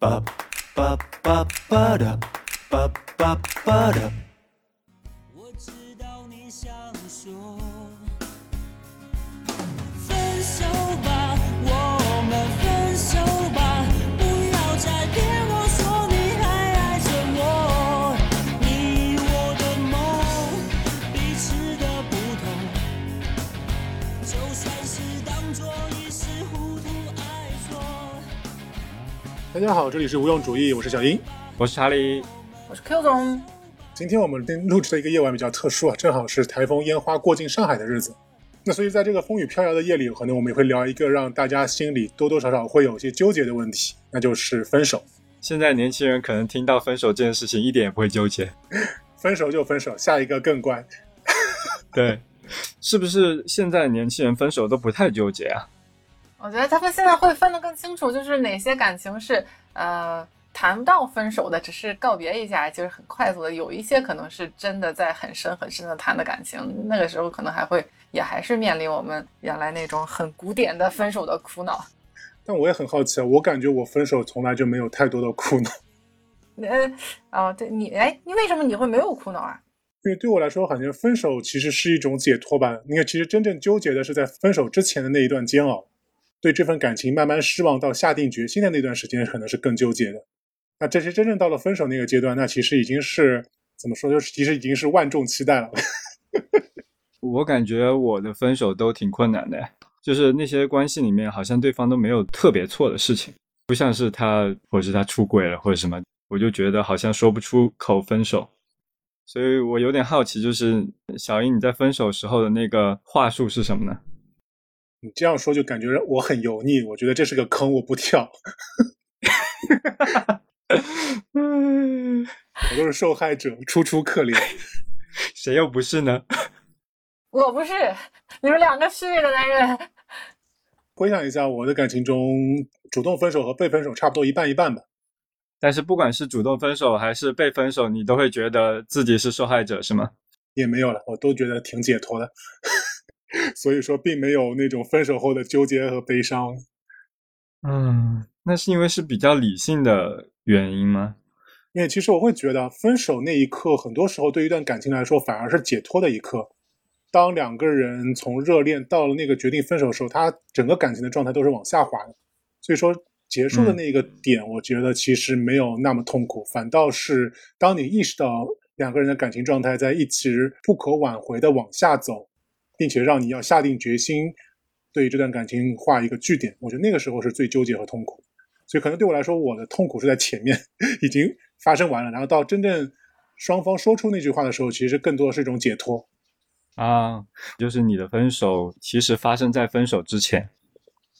ba ba ba ba da. Ba ba ba da 大家好，这里是无用主义，我是小英。我是查理，我是 Q 总，今天我们录制的一个夜晚比较特殊啊，正好是台风烟花过境上海的日子。那所以在这个风雨飘摇的夜里，可能我们也会聊一个让大家心里多多少少会有些纠结的问题，那就是分手。现在年轻人可能听到分手这件事情一点也不会纠结，分手就分手，下一个更乖。对，是不是现在年轻人分手都不太纠结啊？我觉得他们现在会分得更清楚，就是哪些感情是呃谈不到分手的，只是告别一下，就是很快速的；有一些可能是真的在很深很深的谈的感情，那个时候可能还会也还是面临我们原来那种很古典的分手的苦恼。但我也很好奇啊，我感觉我分手从来就没有太多的苦恼，呃，哦，对你，哎，你为什么你会没有苦恼啊？因为对我来说，好像分手其实是一种解脱吧。你看其实真正纠结的是在分手之前的那一段煎熬，对这份感情慢慢失望到下定决心的那段时间，可能是更纠结的。那这些真正到了分手那个阶段，那其实已经是怎么说，就是其实已经是万众期待了。我感觉我的分手都挺困难的，就是那些关系里面好像对方都没有特别错的事情，不像是他或者是他出轨了或者什么，我就觉得好像说不出口分手。所以我有点好奇，就是小英你在分手时候的那个话术是什么呢？你这样说就感觉我很油腻，我觉得这是个坑，我不跳。我都是受害者，楚楚可怜。谁又不是呢？我不是，你们两个虚伪的男人。回想一下，我的感情中，主动分手和被分手差不多一半一半吧。但是不管是主动分手还是被分手，你都会觉得自己是受害者，是吗？也没有了，我都觉得挺解脱的。所以说，并没有那种分手后的纠结和悲伤。嗯，那是因为是比较理性的原因吗？因为其实我会觉得，分手那一刻，很多时候对于一段感情来说，反而是解脱的一刻。当两个人从热恋到了那个决定分手的时候，他整个感情的状态都是往下滑的。所以说，结束的那个点，我觉得其实没有那么痛苦，反倒是当你意识到两个人的感情状态在一直不可挽回的往下走，并且让你要下定决心对这段感情画一个句点，我觉得那个时候是最纠结和痛苦。所以可能对我来说，我的痛苦是在前面 已经发生完了，然后到真正双方说出那句话的时候，其实更多的是一种解脱。啊，就是你的分手其实发生在分手之前，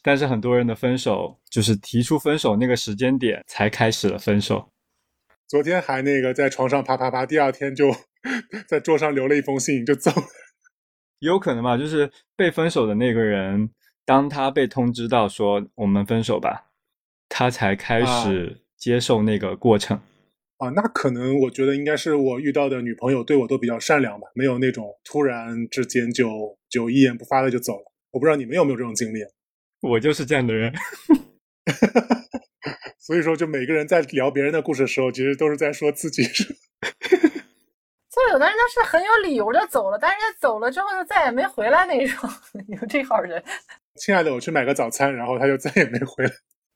但是很多人的分手就是提出分手那个时间点才开始了分手。昨天还那个在床上啪啪啪，第二天就 在桌上留了一封信就走了。有可能吧，就是被分手的那个人，当他被通知到说我们分手吧，他才开始接受那个过程。啊，那可能我觉得应该是我遇到的女朋友对我都比较善良吧，没有那种突然之间就就一言不发的就走了。我不知道你们有没有这种经历。我就是这样的人。所以说，就每个人在聊别人的故事的时候，其实都是在说自己是。就有的人他是很有理由的走了，但是他走了之后就再也没回来那种，有这号人。亲爱的，我去买个早餐，然后他就再也没回来。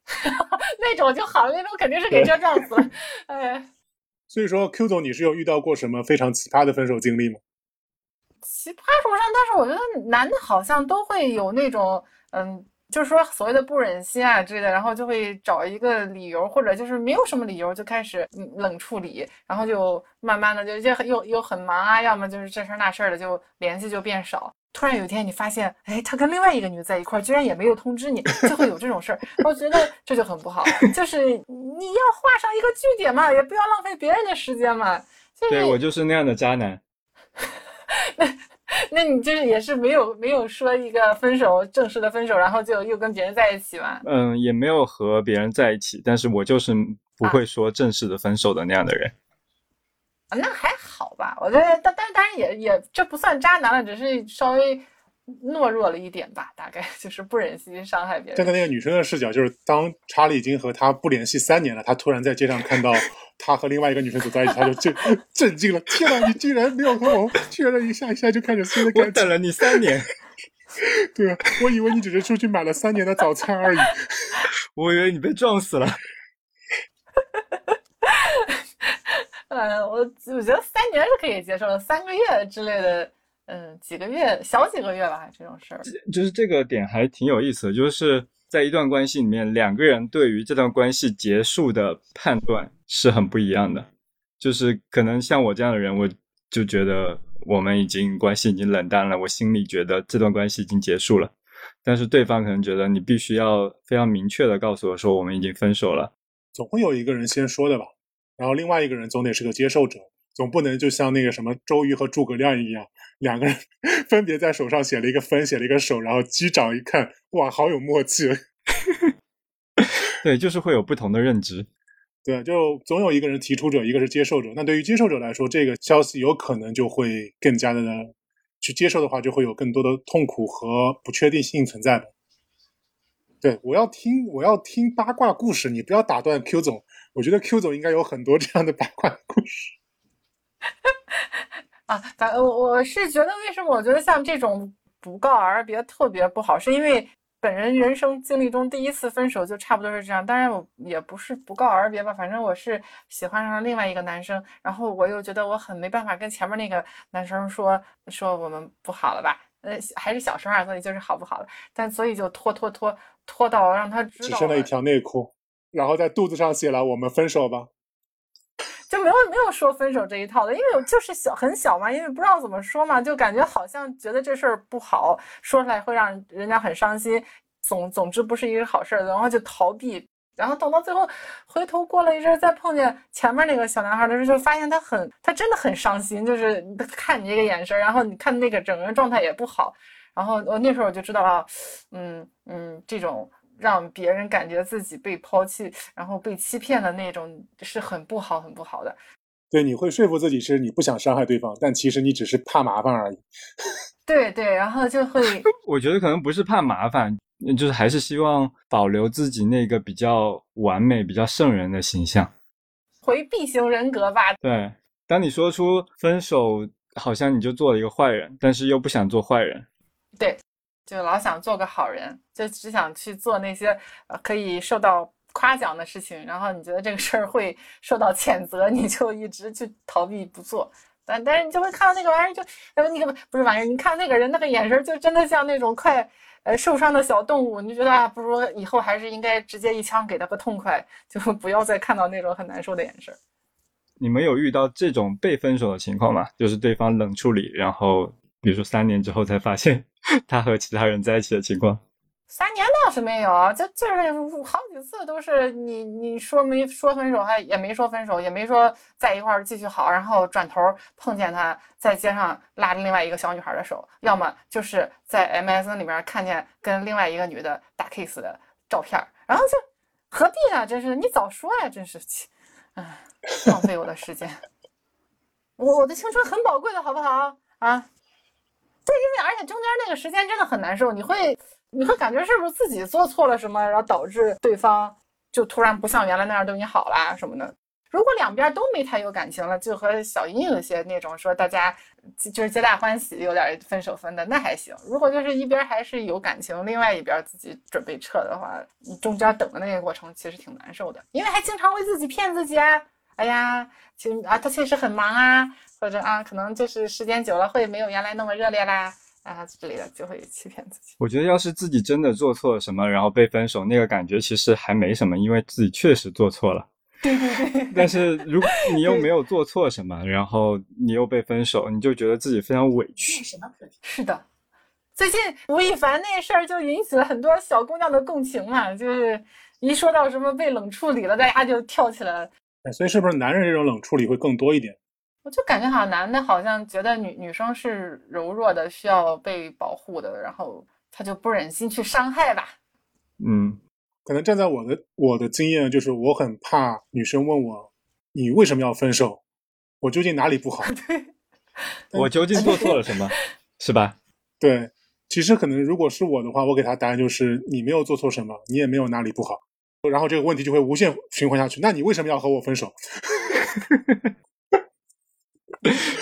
那种就好了，那种肯定是给车撞死了。哎，所以说，Q 总，你是有遇到过什么非常奇葩的分手经历吗？奇葩说不上，但是我觉得男的好像都会有那种，嗯，就是说所谓的不忍心啊之类的，然后就会找一个理由，或者就是没有什么理由就开始冷处理，然后就慢慢的就就又又很忙啊，要么就是这事儿那事儿的，就联系就变少。突然有一天，你发现，哎，他跟另外一个女的在一块儿，居然也没有通知你，就会有这种事儿。我觉得这就很不好，就是你要画上一个句点嘛，也不要浪费别人的时间嘛。就是、对我就是那样的渣男。那 那你就是也是没有没有说一个分手正式的分手，然后就又跟别人在一起嘛？嗯，也没有和别人在一起，但是我就是不会说正式的分手的那样的人。啊，那还好吧？我觉得，但但当然也也这不算渣男了，只是稍微懦弱了一点吧，大概 就是不忍心伤害别人。站在那个女生的视角，就是当查理已经和她不联系三年了，他突然在街上看到 他和另外一个女生走在一起，他就震 震惊了。天哪，你竟然没有和我确认一下，一下就开始新的我感情？等了你三年，对啊，我以为你只是出去买了三年的早餐而已。我以为你被撞死了。呃，我我觉得三年是可以接受的，三个月之类的，嗯，几个月，小几个月吧，这种事儿。就是这个点还挺有意思的，就是在一段关系里面，两个人对于这段关系结束的判断是很不一样的。就是可能像我这样的人，我就觉得我们已经关系已经冷淡了，我心里觉得这段关系已经结束了，但是对方可能觉得你必须要非常明确的告诉我说我们已经分手了。总会有一个人先说的吧，然后另外一个人总得是个接受者，总不能就像那个什么周瑜和诸葛亮一样，两个人 分别在手上写了一个分，写了一个手，然后击掌一看，哇，好有默契。对，就是会有不同的认知。对，就总有一个人提出者，一个是接受者。那对于接受者来说，这个消息有可能就会更加的去接受的话，就会有更多的痛苦和不确定性存在的。对，我要听，我要听八卦故事，你不要打断 Q 总。我觉得 Q 总应该有很多这样的八卦故事。啊，反我我是觉得，为什么我觉得像这种不告而别特别不好，是因为本人人生经历中第一次分手就差不多是这样。当然，我也不是不告而别吧，反正我是喜欢上了另外一个男生，然后我又觉得我很没办法跟前面那个男生说说我们不好了吧，呃，还是小时候啊，所以就是好不好了，但所以就拖拖拖拖到让他知道了只剩了一条内裤，然后在肚子上写了“我们分手吧就没有没有说分手这一套的，因为我就是小很小嘛，因为不知道怎么说嘛，就感觉好像觉得这事儿不好，说出来会让人家很伤心，总总之不是一个好事儿，然后就逃避，然后等到最后回头过了一阵儿再碰见前面那个小男孩的时候，就发现他很他真的很伤心，就是看你这个眼神，然后你看那个整个人状态也不好，然后我那时候我就知道啊，嗯嗯，这种让别人感觉自己被抛弃，然后被欺骗的那种是很不好、很不好的。”。对，你会说服自己是你不想伤害对方，但其实你只是怕麻烦而已。对对，然后就会 我觉得可能不是怕麻烦，就是还是希望保留自己那个比较完美、比较圣人的形象。回避型人格吧。对，当你说出分手，好像你就做了一个坏人，但是又不想做坏人。就老想做个好人，就只想去做那些可以受到夸奖的事情，然后你觉得这个事儿会受到谴责，你就一直去逃避不做。但但是你就会看到那个玩意儿就，呃，那个不是玩意儿，你看那个人那个眼神就真的像那种快呃受伤的小动物，你就觉得啊，不如以后还是应该直接一枪给他个痛快，就不要再看到那种很难受的眼神。你们有遇到这种被分手的情况吗？就是对方冷处理，然后比如说三年之后才发现 他和其他人在一起的情况。三年倒是没有，这就是好几次都是你你说没说分手，还也没说分手，也没说在一块儿继续好，然后转头碰见他在街上拉着另外一个小女孩的手，要么就是在 MSN 里面看见跟另外一个女的打 kiss 的照片，然后就何必呢？真是你早说呀！真是，切唉，浪费我的时间。我我的青春很宝贵的，好不好啊？对，因为而且中间那个时间真的很难受，你会你会感觉是不是自己做错了什么，然后导致对方就突然不像原来那样对你好啦什么的。如果两边都没太有感情了，就和小英有些那种说大家就是皆大欢喜，有点分手分的那还行。如果就是一边还是有感情，另外一边自己准备撤的话，你中间等的那个过程其实挺难受的，因为还经常为自己骗自己啊。哎呀，其实啊，他确实很忙啊，或者啊，可能就是时间久了会没有原来那么热烈啦啊之类的，就会欺骗自己。我觉得要是自己真的做错了什么，然后被分手，那个感觉其实还没什么，因为自己确实做错了。对对对，但是如果你又没有做错什么，然后你又被分手，你就觉得自己非常委屈。是的，最近吴亦凡那事儿就引起了很多小姑娘的共情嘛，就是一说到什么被冷处理了，大家就跳起来了。哎所以是不是男人这种冷处理会更多一点？我就感觉好像男的好像觉得女女生是柔弱的，需要被保护的，然后他就不忍心去伤害吧。嗯，可能站在我的我的经验，就是我很怕女生问我你为什么要分手，我究竟哪里不好？对我究竟做错了什么，是吧？对，其实可能如果是我的话，我给他答案就是你没有做错什么，你也没有哪里不好，然后这个问题就会无限循环下去。那你为什么要和我分手？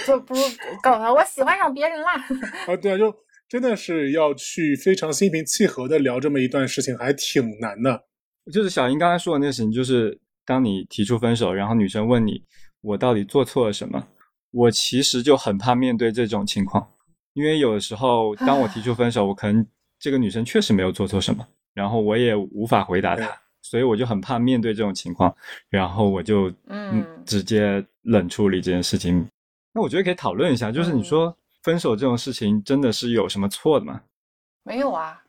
就不如告诉他我喜欢上别人啦。啊，对啊，就真的是要去非常心平气和的聊这么一段事情，还挺难的。就是小英刚才说的那个事情，就是当你提出分手，然后女生问你我到底做错了什么，我其实就很怕面对这种情况，因为有的时候当我提出分手，我可能这个女生确实没有做错什么，然后我也无法回答她，所以我就很怕面对这种情况，然后我就嗯直接冷处理这件事情。那我觉得可以讨论一下，就是你嗯说分手这种事情真的是有什么错的吗？没有啊，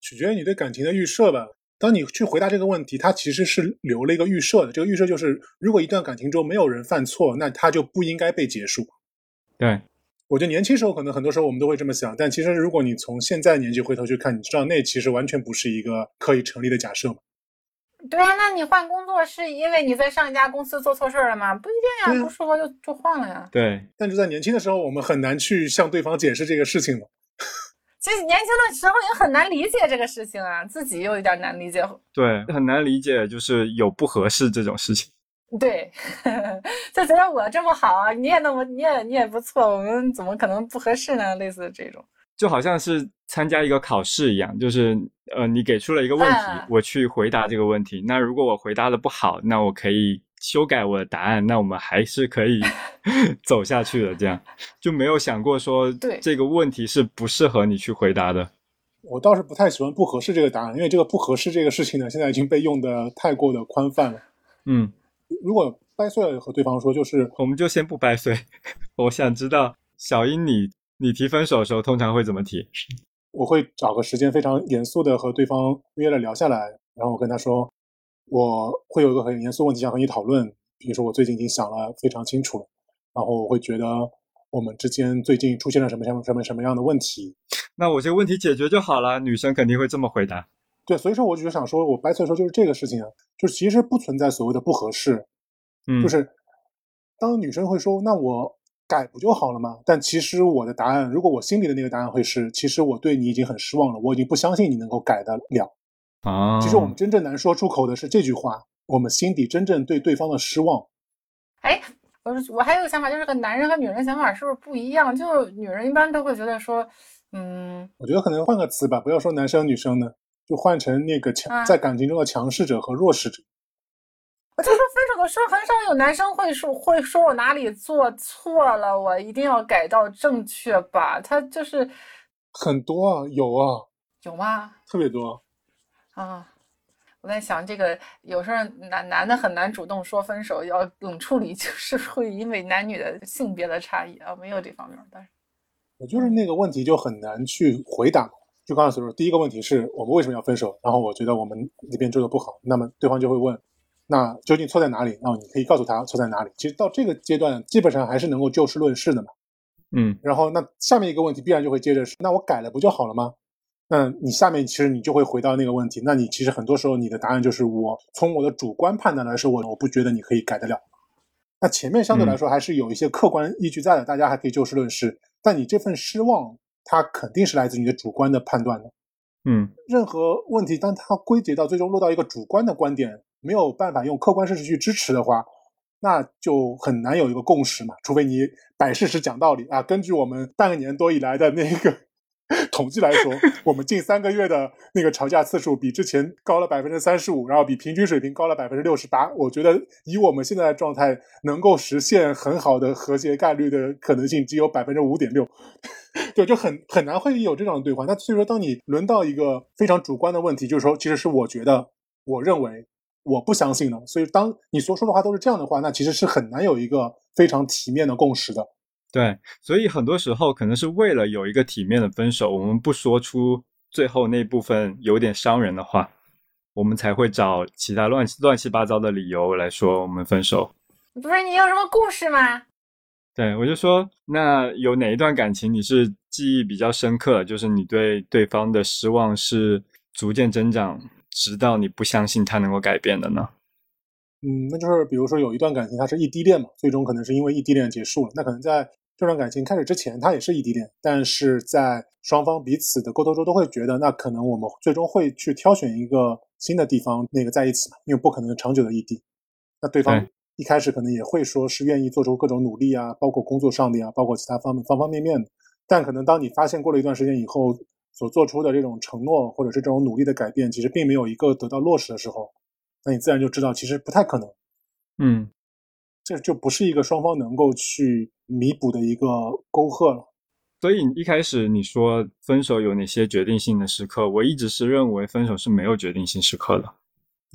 取决于你对感情的预设吧。当你去回答这个问题，它其实是留了一个预设的。这个预设就是，如果一段感情中没有人犯错，那它就不应该被结束。对，我觉得年轻时候可能很多时候我们都会这么想，但其实如果你从现在年纪回头去看，你知道那其实完全不是一个可以成立的假设嘛。对啊，那你换工作是因为你在上一家公司做错事儿了吗？不一定呀，啊不适合就就换了呀。对，但就在年轻的时候，我们很难去向对方解释这个事情了。其实年轻的时候也很难理解这个事情啊，自己又有点难理解。对，很难理解，就是有不合适这种事情。对，就觉得我这么好啊，你也那么，你也你也不错，我们怎么可能不合适呢？类似这种。就好像是参加一个考试一样，就是呃，你给出了一个问题，啊我去回答这个问题。那如果我回答的不好，那我可以修改我的答案，那我们还是可以 走下去的。这样就没有想过说对这个问题是不适合你去回答的。我倒是不太喜欢不合适这个答案，因为这个不合适这个事情呢，现在已经被用的太过的宽泛了。嗯，如果掰碎了和对方说，就是我们就先不掰碎。我想知道小英你你提分手的时候通常会怎么提？我会找个时间非常严肃的和对方约了聊下来，然后我跟他说，我会有一个很严肃问题想和你讨论，比如说我最近已经想了非常清楚了，然后我会觉得我们之间最近出现了什么什么什么什么样的问题，那我这个问题解决就好了。女生肯定会这么回答。对，所以说我就想说，我掰扯说就是这个事情啊，就是其实不存在所谓的不合适，嗯，就是当女生会说那我改不就好了吗？但其实我的答案，如果我心里的那个答案会是，其实我对你已经很失望了，我已经不相信你能够改得了。啊，其实我们真正难说出口的是这句话，我们心底真正对对方的失望。哎，我我还有个想法，就是个男人和女人想法是不是不一样？就是女人一般都会觉得说，嗯，我觉得可能换个词吧，不要说男生女生呢，就换成那个强啊在感情中的强势者和弱势者。我就说分手的时候，很少有男生会说会说我哪里做错了，我一定要改到正确吧？他就是很多啊，有啊，有吗？特别多。啊，我在想这个有时候男男的很难主动说分手，要冷处理，就是会因为男女的性别的差异啊，没有这方面，但是我就是那个问题就很难去回答。就刚才所说，第一个问题是我们为什么要分手？然后我觉得我们那边做的不好，那么对方就会问，那究竟错在哪里？然后你可以告诉他错在哪里。其实到这个阶段，基本上还是能够就事论事的嘛。嗯然后那下面一个问题必然就会接着是，那我改了不就好了吗？那你下面其实你就会回到那个问题，那你其实很多时候你的答案就是我从我的主观判断来说，我我不觉得你可以改得了。那前面相对来说还是有一些客观依据在的，大家还可以就事论事。但你这份失望，它肯定是来自你的主观的判断的。嗯任何问题，当它归结到最终落到一个主观的观点，没有办法用客观事实去支持的话，那就很难有一个共识嘛。除非你摆事实讲道理啊。根据我们半个年多以来的那个 统计来说，我们近三个月的那个吵架次数比之前高了百分之三十五，然后比平均水平高了百分之六十八。我觉得以我们现在的状态，能够实现很好的和谐概率的可能性只有百分之五点六。对，就很很难会有这种对话。那所以说，当你轮到一个非常主观的问题，就是说，其实是我觉得，我认为，我不相信了。所以，当你所说的话都是这样的话，那其实是很难有一个非常体面的共识的。对，所以很多时候可能是为了有一个体面的分手，我们不说出最后那部分有点伤人的话，我们才会找其他乱七乱七八糟的理由来说我们分手。不是你有什么故事吗？对，我就说，那有哪一段感情你是记忆比较深刻，就是你对对方的失望是逐渐增长，直到你不相信他能够改变的呢？嗯，那就是比如说有一段感情它是异地恋嘛，最终可能是因为异地恋结束了。那可能在这段感情开始之前，它也是异地恋，但是在双方彼此的沟通中，都会觉得，那可能我们最终会去挑选一个新的地方，那个在一起嘛，因为不可能长久的异地。那对方一开始可能也会说是愿意做出各种努力啊，包括工作上的呀，包括其他方面方方面面的。但可能当你发现过了一段时间以后，所做出的这种承诺或者是这种努力的改变，其实并没有一个得到落实的时候，那你自然就知道其实不太可能。嗯，这就不是一个双方能够去弥补的一个沟壑了。所以一开始你说分手有哪些决定性的时刻，我一直是认为分手是没有决定性时刻的，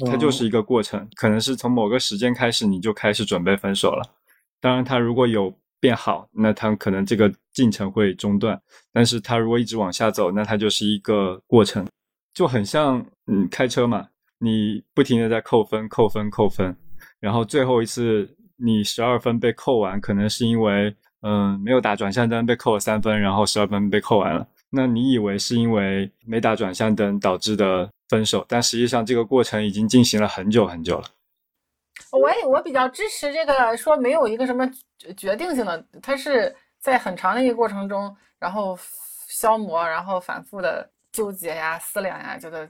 它就是一个过程，可能是从某个时间开始你就开始准备分手了。当然，他如果有变好，那他可能这个进程会中断；但是他如果一直往下走，那它就是一个过程，就很像嗯开车嘛，你不停的在扣分、扣分、扣分，然后最后一次你十二分被扣完，可能是因为嗯没有打转向灯被扣了三分，然后十二分被扣完了。那你以为是因为没打转向灯导致的分手，但实际上这个过程已经进行了很久很久了。我也我比较支持这个说没有一个什么决定性的，它是在很长的一个过程中，然后消磨，然后反复的纠结呀、思量呀，觉得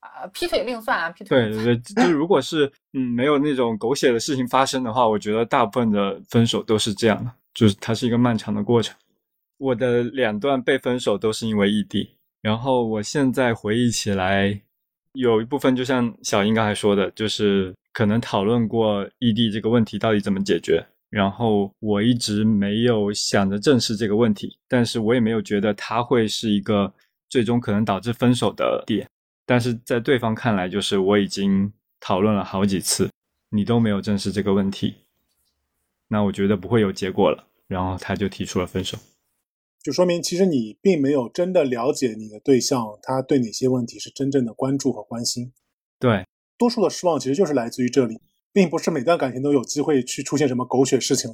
啊、劈腿另算啊，劈腿对。对对，就如果是嗯没有那种狗血的事情发生的话，我觉得大部分的分手都是这样的，就是它是一个漫长的过程。我的两段被分手都是因为异地，然后我现在回忆起来，有一部分就像小英刚才说的，就是可能讨论过异地这个问题到底怎么解决，然后我一直没有想着正视这个问题，但是我也没有觉得它会是一个最终可能导致分手的点。但是在对方看来，就是我已经讨论了好几次，你都没有正视这个问题，那我觉得不会有结果了，然后他就提出了分手。就说明其实你并没有真的了解你的对象，他对哪些问题是真正的关注和关心。对，多数的失望其实就是来自于这里，并不是每段感情都有机会去出现什么狗血事情。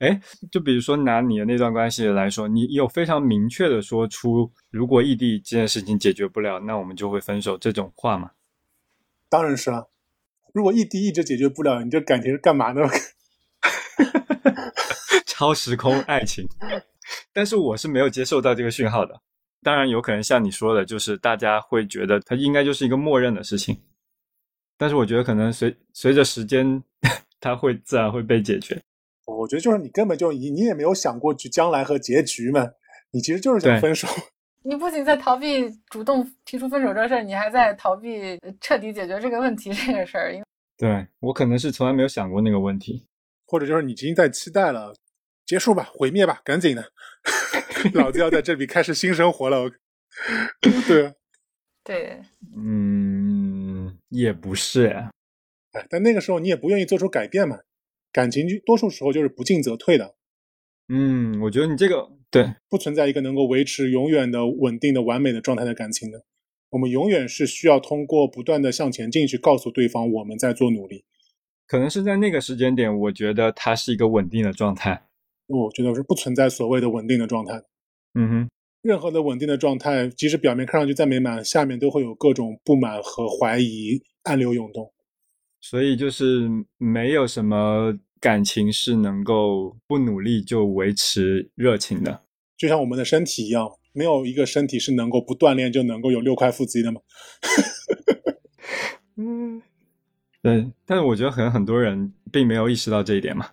哎，就比如说拿你的那段关系来说，你有非常明确的说出，如果异地这件事情解决不了，那我们就会分手这种话吗？当然是了，如果异地一直解决不了，你这感情是干嘛呢？超时空爱情，但是我是没有接受到这个讯号的。当然，有可能像你说的，就是大家会觉得它应该就是一个默认的事情，但是我觉得可能随随着时间，它会自然会被解决。我觉得就是你根本就你你也没有想过去将来和结局嘛，你其实就是想分手。你不仅在逃避主动提出分手这事儿，你还在逃避彻底解决这个问题这个事儿。因为对我可能是从来没有想过那个问题。或者就是你已经在期待了，结束吧，毁灭吧，赶紧的，老子要在这里开始新生活了。对，对，嗯，也不是。哎，但那个时候你也不愿意做出改变嘛，感情就多数时候就是不进则退的，嗯，我觉得你这个对，不存在一个能够维持永远的稳定的完美的状态的感情的。我们永远是需要通过不断的向前进去告诉对方我们在做努力。可能是在那个时间点，我觉得它是一个稳定的状态。我觉得是不存在所谓的稳定的状态。嗯哼，任何的稳定的状态，即使表面看上去再美满，下面都会有各种不满和怀疑暗流涌动。所以就是没有什么感情是能够不努力就维持热情的。就像我们的身体一样，没有一个身体是能够不锻炼就能够有六块腹肌的嘛。嗯，对，但是我觉得可能很多人并没有意识到这一点嘛。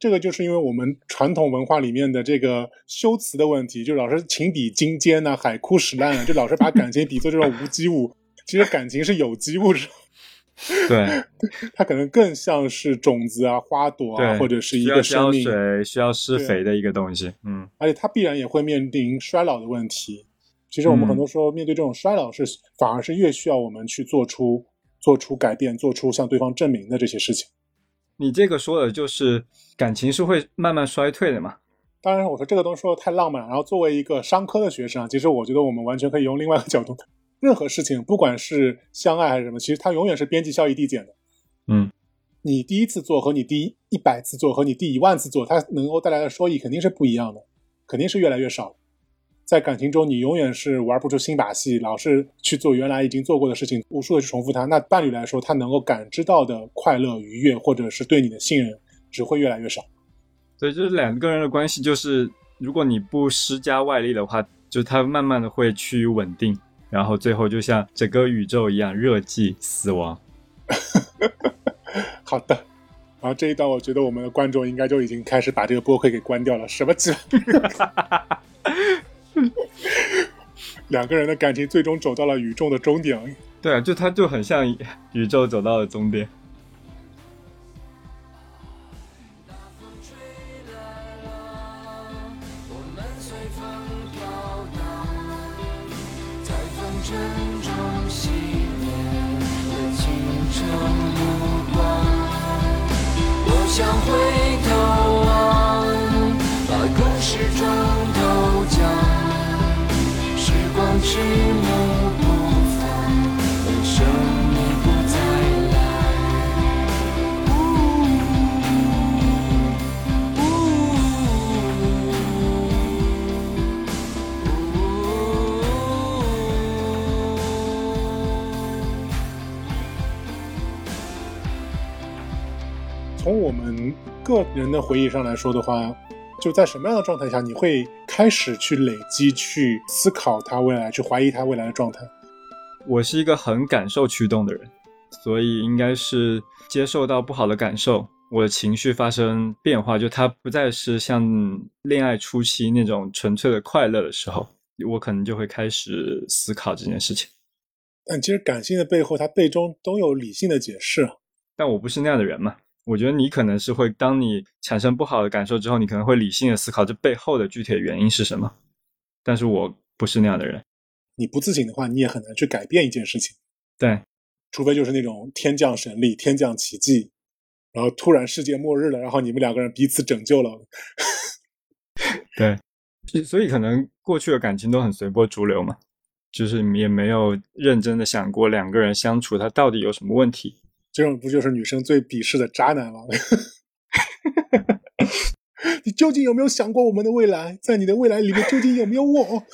这个就是因为我们传统文化里面的这个修辞的问题，就老是情比金坚呐、海枯石烂啊，就老是把感情比作这种无机物。其实感情是有机物质，对它可能更像是种子啊、花朵啊，或者是一需要个生命，浇水、需要施肥的一个东西。嗯，而且它必然也会面临衰老的问题。其实我们嗯很多时候面对这种衰老是，反而是越需要我们去做出做出改变，做出向对方证明的这些事情。你这个说的就是感情是会慢慢衰退的嘛？当然，我说这个东西说的太浪漫了。然后作为一个商科的学生啊，其实我觉得我们完全可以用另外一个角度看，任何事情，不管是相爱还是什么，其实它永远是边际效益递减的。嗯，你第一次做和你第一一百次做和你第一万次做，它能够带来的收益肯定是不一样的，肯定是越来越少。在感情中，你永远是玩不出新把戏，老是去做原来已经做过的事情，无数的去重复它。那伴侣来说，他能够感知到的快乐、愉悦，或者是对你的信任，只会越来越少。所以就是两个人的关系，就是如果你不施加外力的话，就它慢慢的会趋于稳定，然后最后就像整个宇宙一样热寂死亡。好的。然后这一段，我觉得我们的观众应该就已经开始把这个播客给关掉了。什么鸡？两个人的感情最终走到了宇宙的终点。对啊，就他就很像宇宙走到了终点。从我们个人的回忆上来说的话，就在什么样的状态下，你会开始去累积、去思考他未来、去怀疑他未来的状态？我是一个很感受驱动的人，所以应该是接受到不好的感受，我的情绪发生变化，就它不再是像恋爱初期那种纯粹的快乐的时候，我可能就会开始思考这件事情。但其实感性的背后，它背中都有理性的解释。但我不是那样的人嘛，我觉得你可能是会，当你产生不好的感受之后，你可能会理性的思考这背后的具体的原因是什么。但是我不是那样的人，你不自省的话，你也很难去改变一件事情，对，除非就是那种天降神力、天降奇迹，然后突然世界末日了，然后你们两个人彼此拯救了。对，所以可能过去的感情都很随波逐流嘛，就是也没有认真的想过两个人相处他到底有什么问题。这种不就是女生最鄙视的渣男吗？你究竟有没有想过我们的未来？在你的未来里面究竟有没有我？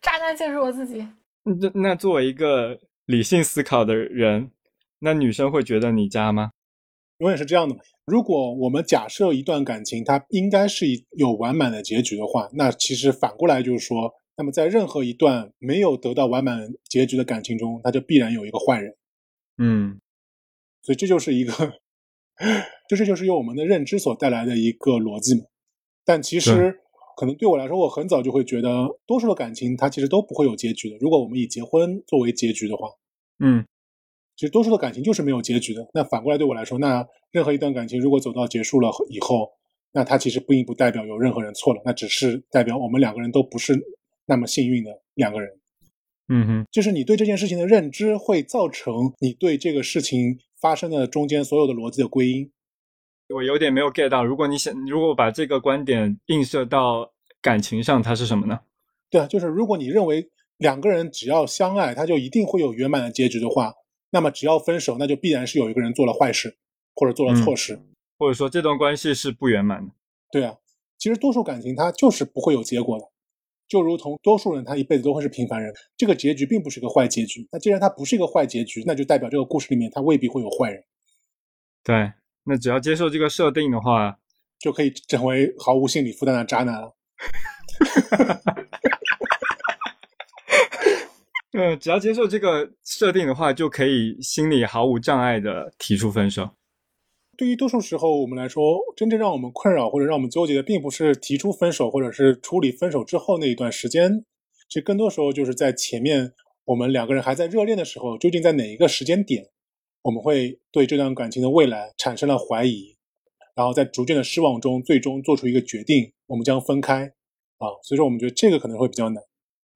渣男就是我自己。那那作为一个理性思考的人，那女生会觉得你渣吗？永远是这样的嘛。如果我们假设一段感情它应该是有完满的结局的话，那其实反过来就是说，那么在任何一段没有得到完满结局的感情中，它就必然有一个坏人。嗯，所以这就是一个，就这就是由我们的认知所带来的一个逻辑嘛。但其实可能对我来说，我很早就会觉得，多数的感情它其实都不会有结局的。如果我们以结婚作为结局的话，嗯，其实多数的感情就是没有结局的。那反过来对我来说，那任何一段感情如果走到结束了以后，那它其实并不代表有任何人错了，那只是代表我们两个人都不是那么幸运的两个人。嗯哼，就是你对这件事情的认知会造成你对这个事情发生的中间所有的逻辑的归因。我有点没有 get 到。如果你想，如果把这个观点映射到感情上，它是什么呢？对啊，就是如果你认为两个人只要相爱，他就一定会有圆满的结局的话，那么只要分手，那就必然是有一个人做了坏事，或者做了错事。或者说这段关系是不圆满的？对啊，其实多数感情它就是不会有结果的，就如同多数人他一辈子都会是平凡人，这个结局并不是一个坏结局。那既然它不是一个坏结局，那就代表这个故事里面他未必会有坏人，对，那只要接受这个设定的话，就可以成为毫无心理负担的渣男了。嗯，只要接受这个设定的话，就可以心里毫无障碍的提出分手。对于多数时候我们来说，真正让我们困扰或者让我们纠结的，并不是提出分手，或者是处理分手之后那一段时间，其实更多时候就是在前面我们两个人还在热恋的时候，究竟在哪一个时间点，我们会对这段感情的未来产生了怀疑，然后在逐渐的失望中，最终做出一个决定，我们将分开啊。所以说，我们觉得这个可能会比较难。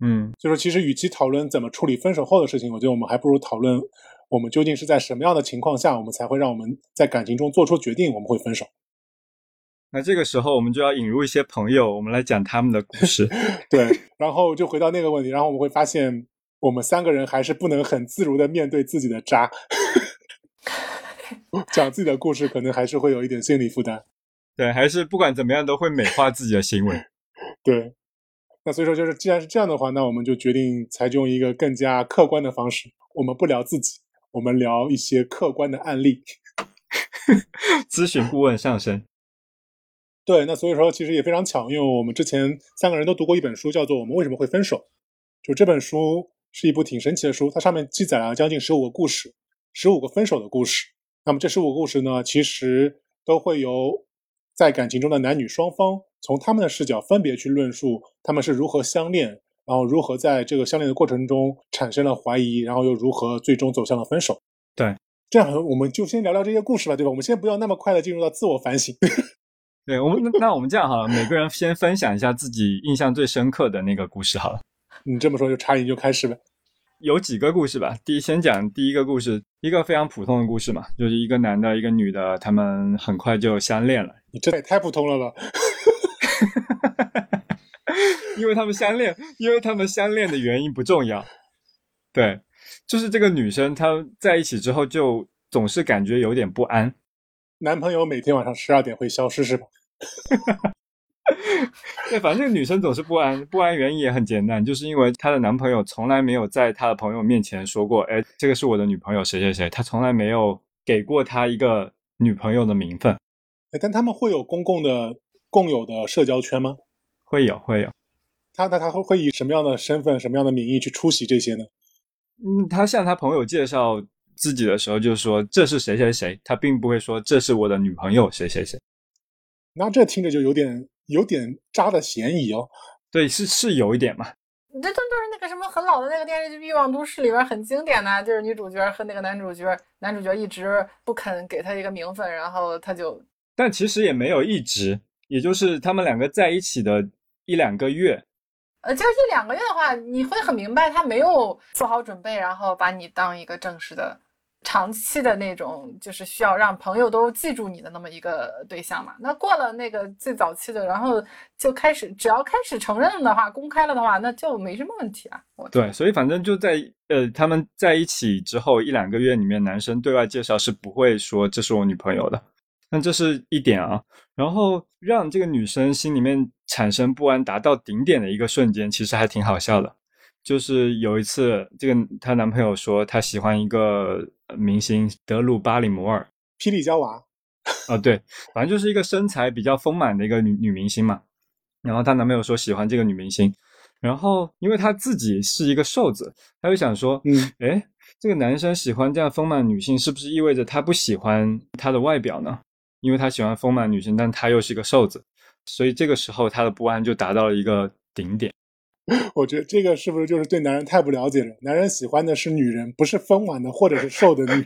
嗯，所以说，其实与其讨论怎么处理分手后的事情，我觉得我们还不如讨论我们究竟是在什么样的情况下，我们才会让我们在感情中做出决定，我们会分手。那这个时候我们就要引入一些朋友，我们来讲他们的故事。对，然后就回到那个问题，然后我们会发现，我们三个人还是不能很自如的面对自己的渣，讲自己的故事，可能还是会有一点心理负担。对，还是不管怎么样都会美化自己的行为。对，那所以说，就是既然是这样的话，那我们就决定采用一个更加客观的方式，我们不聊自己，我们聊一些客观的案例。咨询顾问上身。对，那所以说其实也非常巧，因为我们之前三个人都读过一本书，叫做《我们为什么会分手》。就这本书是一部挺神奇的书，它上面记载了将近十五个故事，十五个分手的故事。那么这十五个故事呢，其实都会由在感情中的男女双方从他们的视角分别去论述他们是如何相恋，然后如何在这个相恋的过程中产生了怀疑，然后又如何最终走向了分手。对，这样我们就先聊聊这些故事吧，对吧？我们先不要那么快的进入到自我反省。对我们那那我们这样好了，每个人先分享一下自己印象最深刻的那个故事好了。你这么说，就差异就开始呗。有几个故事吧。第一，先讲第一个故事，一个非常普通的故事嘛，就是一个男的，一个女的，他们很快就相恋了。你这也太普通了吧？因为他们相恋，因为他们相恋的原因不重要。对，就是这个女生她在一起之后就总是感觉有点不安。男朋友每天晚上十二点会消失是吧？对，反正这个女生总是不安，不安原因也很简单，就是因为她的男朋友从来没有在她的朋友面前说过，哎，这个是我的女朋友谁谁谁，他从来没有给过她一个女朋友的名分。哎但他们会有公共的共有的社交圈吗？会有，会有。他那他会会以什么样的身份、什么样的名义去出席这些呢？嗯，他向他朋友介绍自己的时候，就说这是谁谁谁，他并不会说这是我的女朋友谁谁谁。那这听着就有点有点渣的嫌疑哦。对，是是有一点嘛。这都都是那个什么很老的那个电视剧《欲望都市》里边很经典的，就是女主角和那个男主角，男主角一直不肯给他一个名分，然后他就但其实也没有一直，也就是他们两个在一起的一两个月，呃，就是一两个月的话，你会很明白他没有做好准备，然后把你当一个正式的、长期的那种，就是需要让朋友都记住你的那么一个对象嘛。那过了那个最早期的，然后就开始，只要开始承认的话，公开了的话，那就没什么问题啊。我对，所以反正就在呃他们在一起之后一两个月里面，男生对外介绍是不会说这是我女朋友的，那这是一点啊。然后让这个女生心里面产生不安达到顶点的一个瞬间，其实还挺好笑的。就是有一次，这个她男朋友说他喜欢一个呃明星德鲁巴里摩尔，霹雳娇娃，啊，对，反正就是一个身材比较丰满的一个女女明星嘛。然后她男朋友说喜欢这个女明星，然后因为她自己是一个瘦子，她就想说，嗯，哎，这个男生喜欢这样丰满女性，是不是意味着他不喜欢她的外表呢？因为他喜欢丰满女性，但他又是一个瘦子，所以这个时候他的不安就达到了一个顶点。我觉得这个是不是就是对男人太不了解了？男人喜欢的是女人，不是丰满的或者是瘦的女。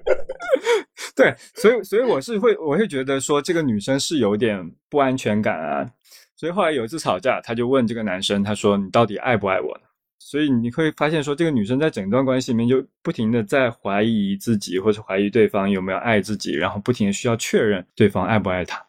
对，所以所以我是会我会觉得说这个女生是有点不安全感啊，所以后来有一次吵架，他就问这个男生，他说你到底爱不爱我呢？所以你会发现说这个女生在整段关系里面就不停的在怀疑自己或者怀疑对方有没有爱自己，然后不停的需要确认对方爱不爱她。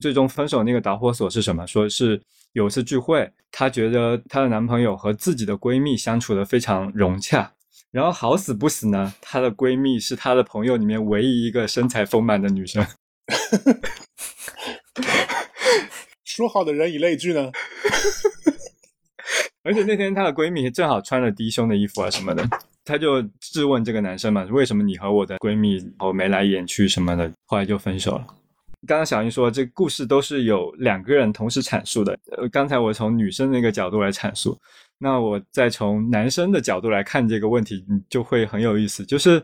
最终分手那个导火索是什么？说是有一次聚会，她觉得她的男朋友和自己的闺蜜相处的非常融洽，然后好死不死呢，她的闺蜜是她的朋友里面唯一一个身材丰满的女生。说好的人以类聚呢？而且那天她的闺蜜正好穿了低胸的衣服啊什么的，她就质问这个男生嘛，为什么你和我的闺蜜哦眉来眼去什么的，后来就分手了。刚刚小英说，这故事都是有两个人同时阐述的。呃，刚才我从女生那个角度来阐述，那我再从男生的角度来看这个问题，嗯就会很有意思。就是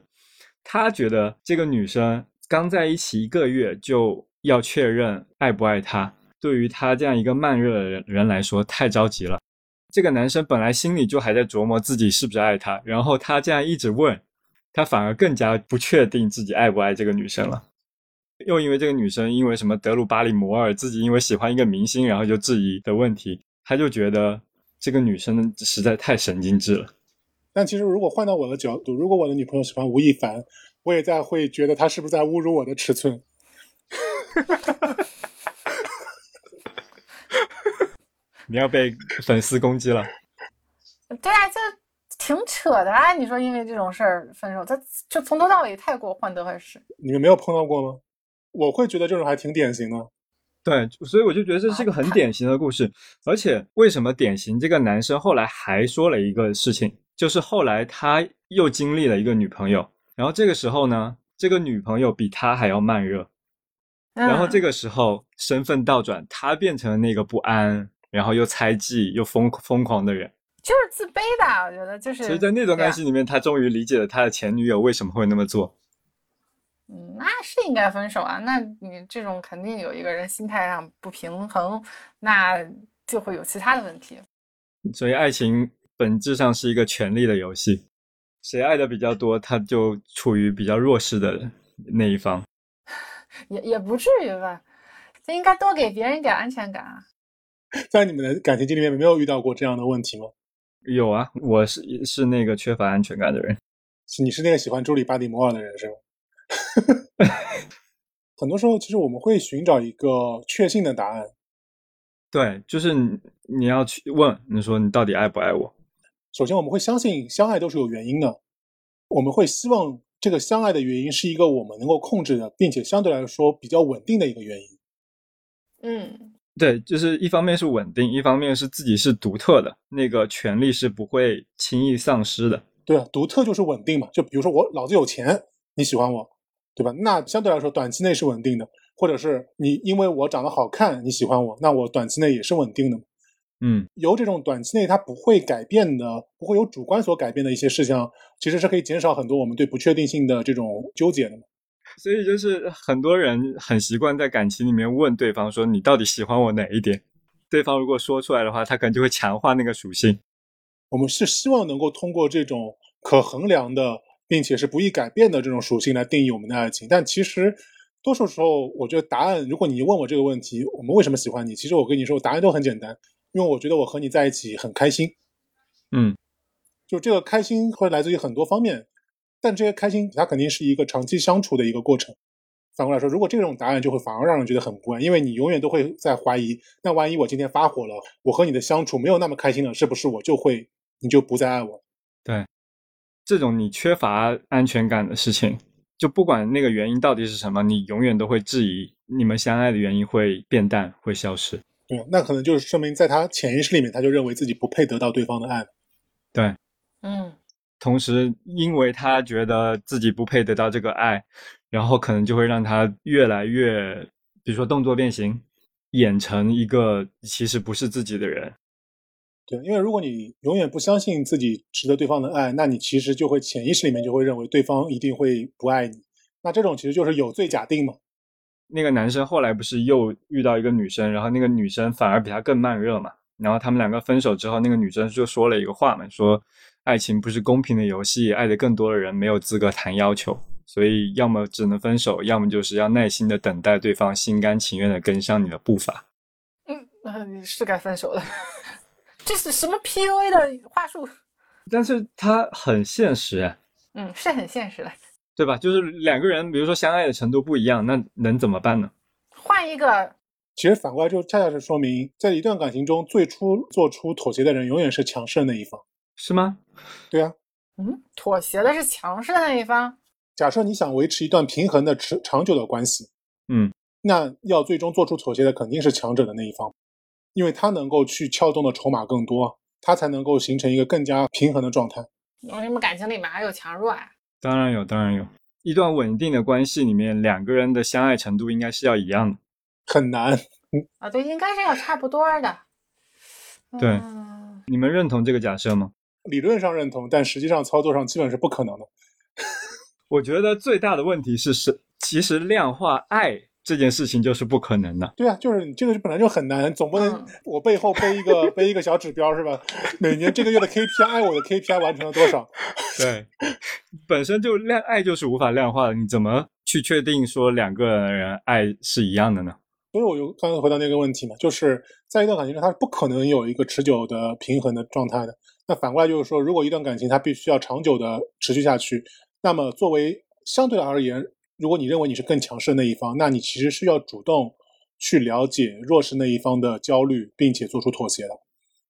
他觉得这个女生刚在一起一个月就要确认爱不爱他，对于他这样一个慢热的人人来说太着急了。这个男生本来心里就还在琢磨自己是不是爱她，然后他这样一直问，他反而更加不确定自己爱不爱这个女生了。又因为这个女生因为什么德鲁巴里摩尔自己因为喜欢一个明星，然后就质疑的问题，他就觉得这个女生实在太神经质了。但其实如果换到我的角度，如果我的女朋友喜欢吴亦凡，我也在会觉得她是不是在侮辱我的尺寸？你要被粉丝攻击了。对啊，这挺扯的啊！你说因为这种事儿分手，他就从头到尾太过患得患失。你们没有碰到过吗？我会觉得这种还挺典型的。对，所以我就觉得这是一个很典型的故事。而且为什么典型？这个男生后来还说了一个事情，就是后来他又经历了一个女朋友，然后这个时候呢，这个女朋友比他还要慢热，然后这个个时候身份倒转，他变成了那个不安，然后又猜忌又疯疯狂的人。就是自卑吧，我觉得就是。所以在那段关系里面，他终于理解了他的前女友为什么会那么做。嗯，那是应该分手啊。那你这种肯定有一个人心态上不平衡，那就会有其他的问题。所以爱情本质上是一个权力的游戏，谁爱的比较多，他就处于比较弱势的那一方。也也不至于吧，这应该多给别人一点安全感啊。在你们的感情经历里面，没有遇到过这样的问题吗？有啊，我是是那个缺乏安全感的人。是你是那个喜欢朱莉巴蒂摩尔的人是吗？很多时候，其实我们会寻找一个确信的答案。对，就是你你要去问，你说你到底爱不爱我？首先，我们会相信相爱都是有原因的，我们会希望这个相爱的原因是一个我们能够控制的，并且相对来说比较稳定的一个原因。嗯，对，就是一方面是稳定，一方面是自己是独特的，那个权利是不会轻易丧失的。对啊，独特就是稳定嘛。就比如说我老子有钱，你喜欢我，对吧？那相对来说短期内是稳定的，或者是你因为我长得好看你喜欢我，那我短期内也是稳定的。嗯，由这种短期内它不会改变的，不会有主观所改变的一些事项，其实是可以减少很多我们对不确定性的这种纠结的嘛。所以就是很多人很习惯在感情里面问对方说你到底喜欢我哪一点？对方如果说出来的话，他可能就会强化那个属性。我们是希望能够通过这种可衡量的，并且是不易改变的这种属性来定义我们的爱情。但其实多数时候，我觉得答案，如果你问我这个问题，我们为什么喜欢你？其实我跟你说，答案都很简单，因为我觉得我和你在一起很开心。嗯，就这个开心会来自于很多方面，但这些开心它肯定是一个长期相处的一个过程。反过来说，如果这种答案就会反而让人觉得很不安，因为你永远都会在怀疑，那万一我今天发火了，我和你的相处没有那么开心了，是不是我就会你就不再爱我？对这种你缺乏安全感的事情，就不管那个原因到底是什么，你永远都会质疑你们相爱的原因会变淡，会消失。对，那可能就是说明在他潜意识里面，他就认为自己不配得到对方的爱。对，嗯，同时因为他觉得自己不配得到这个爱，然后可能就会让他越来越，比如说动作变形，演成一个其实不是自己的人。对，因为如果你永远不相信自己值得对方的爱，那你其实就会潜意识里面就会认为对方一定会不爱你。那这种其实就是有罪假定嘛。那个男生后来不是又遇到一个女生，然后那个女生反而比他更慢热嘛。然后他们两个分手之后，那个女生就说了一个话嘛，说爱情不是公平的游戏，爱的更多的人没有资格谈要求，所以要么只能分手，要么就是要耐心的等待对方心甘情愿的跟上你的步伐。嗯，呃你是该分手了。这是什么 PUA 的话术？但是它很现实啊，嗯，是很现实的。对吧？就是两个人，比如说相爱的程度不一样，那能怎么办呢？换一个，其实反过来就恰恰是说明，在一段感情中，最初做出妥协的人永远是强势的那一方。是吗？对啊，嗯，妥协的是强势的那一方。假设你想维持一段平衡的持长久的关系，嗯，那要最终做出妥协的肯定是强者的那一方，因为他能够去撬动的筹码更多，他才能够形成一个更加平衡的状态。为什么感情里面还有强弱啊？当然有，当然有。一段稳定的关系里面，两个人的相爱程度应该是要一样的。很难，啊，对，应该是要差不多的。对嗯你们认同这个假设吗？理论上认同，但实际上操作上基本是不可能的。我觉得最大的问题是是，其实量化爱这件事情就是不可能的。对啊，就是你这个本来就很难，总不能嗯我背后背一个 背一个小指标是吧？每年这个月的 KPI，我的 KPI 完成了多少？对，本身就量爱就是无法量化的，你怎么去确定说两个人爱是一样的呢？所以我就刚刚回答那个问题嘛，就是在一段感情中，它是不可能有一个持久的平衡的状态的。那反过来就是说，如果一段感情它必须要长久的持续下去，那么作为相对而言，如果你认为你是更强势的那一方，那你其实是要主动去了解弱势那一方的焦虑，并且做出妥协的。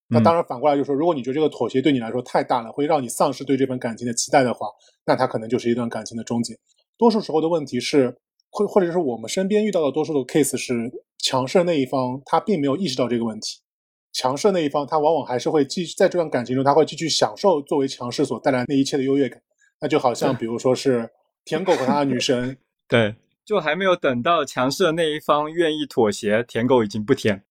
那当然，反过来就是说，如果你觉得这个妥协对你来说太大了，会让你丧失对这份感情的期待的话，那它可能就是一段感情的终结。多数时候的问题是，或或者是我们身边遇到的多数的 case 是，强势的那一方他并没有意识到这个问题，强势的那一方他往往还是会继续在这段感情中，他会继续享受作为强势所带来那一切的优越感。那就好像比如说是舔狗和他的女神，对，就还没有等到强势的那一方愿意妥协，舔狗已经不舔。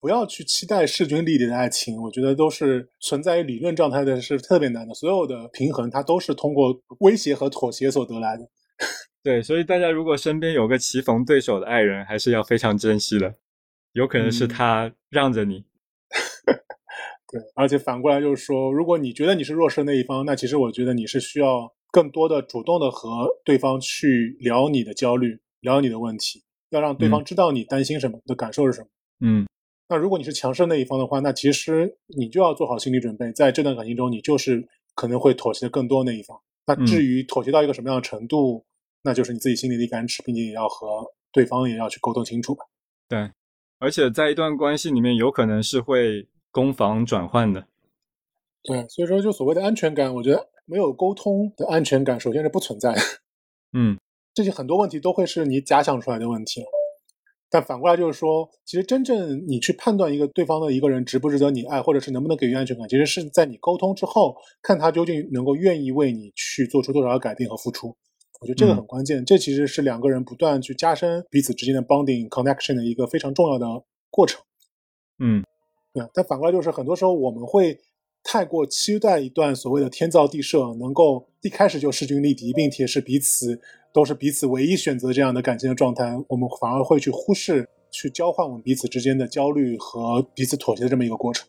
不要去期待势均力敌的爱情，我觉得都是存在于理论状态的，是特别难的。所有的平衡，它都是通过威胁和妥协所得来的。对，所以大家如果身边有个棋逢对手的爱人，还是要非常珍惜的。有可能是嗯他让着你，对，而且反过来就是说，如果你觉得你是弱势的那一方，那其实我觉得你是需要更多的主动的和对方去聊你的焦虑，聊你的问题，要让对方知道你担心什么，你的感受是什么。嗯那如果你是强势的那一方的话，那其实你就要做好心理准备，在这段感情中，你就是可能会妥协的更多那一方。那至于妥协到一个什么样的程度，那就是你自己心里的一杆尺，并且也要和对方也要去沟通清楚吧。对，而且在一段关系里面，有可能是会攻防转换的。对，所以说就所谓的安全感，我觉得没有沟通的安全感，首先是不存在的。嗯这些很多问题都会是你假想出来的问题。但反过来就是说，其实真正你去判断一个对方的一个人值不值得你爱，或者是能不能给予安全感，其实是在你沟通之后，看他究竟能够愿意为你去做出多少的改变和付出。我觉得这个嗯很关键，这其实是两个人不断去加深彼此之间的 bonding connection 的一个非常重要的过程。嗯对，但反过来就是很多时候我们会太过期待一段所谓的天造地设，能够一开始就势均力敌，并且是彼此都是彼此唯一选择这样的感情的状态，我们反而会去忽视去交换我们彼此之间的焦虑和彼此妥协的这么一个过程。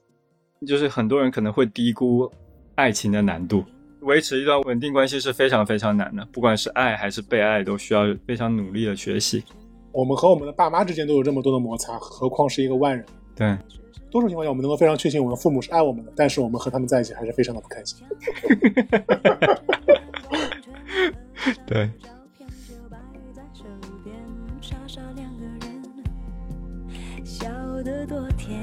就是很多人可能会低估爱情的难度，维持一段稳定关系是非常非常难的，不管是爱还是被爱，都需要非常努力的学习。我们和我们的爸妈之间都有这么多的摩擦，何况是一个外人。对，多数情况下，我们能够非常确信我们的父母是爱我们的，但是我们和他们在一起还是非常的不开心。对，照片就摆在手边，傻傻两个人，笑得多甜。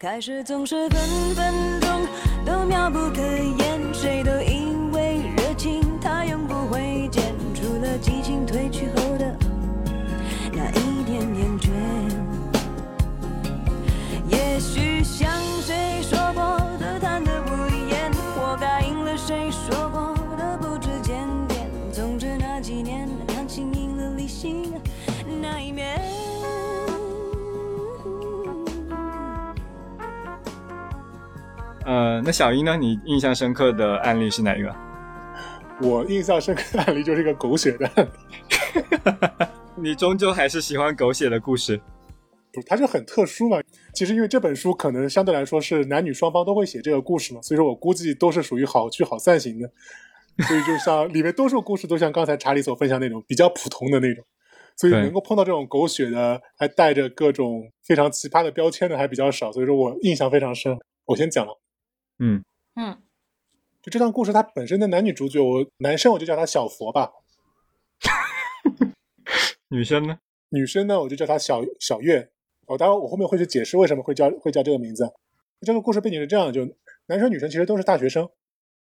开始总是分分钟都妙不可言，谁都以为热情它永不会减，除了激情褪去后的那一点点倦。也许像呃，那小英呢？你印象深刻的案例是哪一个？我印象深刻的案例就是一个狗血的。你终究还是喜欢狗血的故事。不，它就很特殊嘛。其实因为这本书可能相对来说是男女双方都会写这个故事嘛，所以说我估计都是属于好聚好散型的。所以就像里面多数故事都像刚才查理所分享那种比较普通的那种，所以能够碰到这种狗血的，还带着各种非常奇葩的标签的还比较少，所以说我印象非常深。我先讲了，嗯嗯，就这段故事它本身的男女主角，我男生我就叫他小佛吧，女生呢？女生呢我就叫她小小月。哦，当然我后面会去解释为什么会叫会叫这个名字。这个故事背景是这样的，就男生女生其实都是大学生，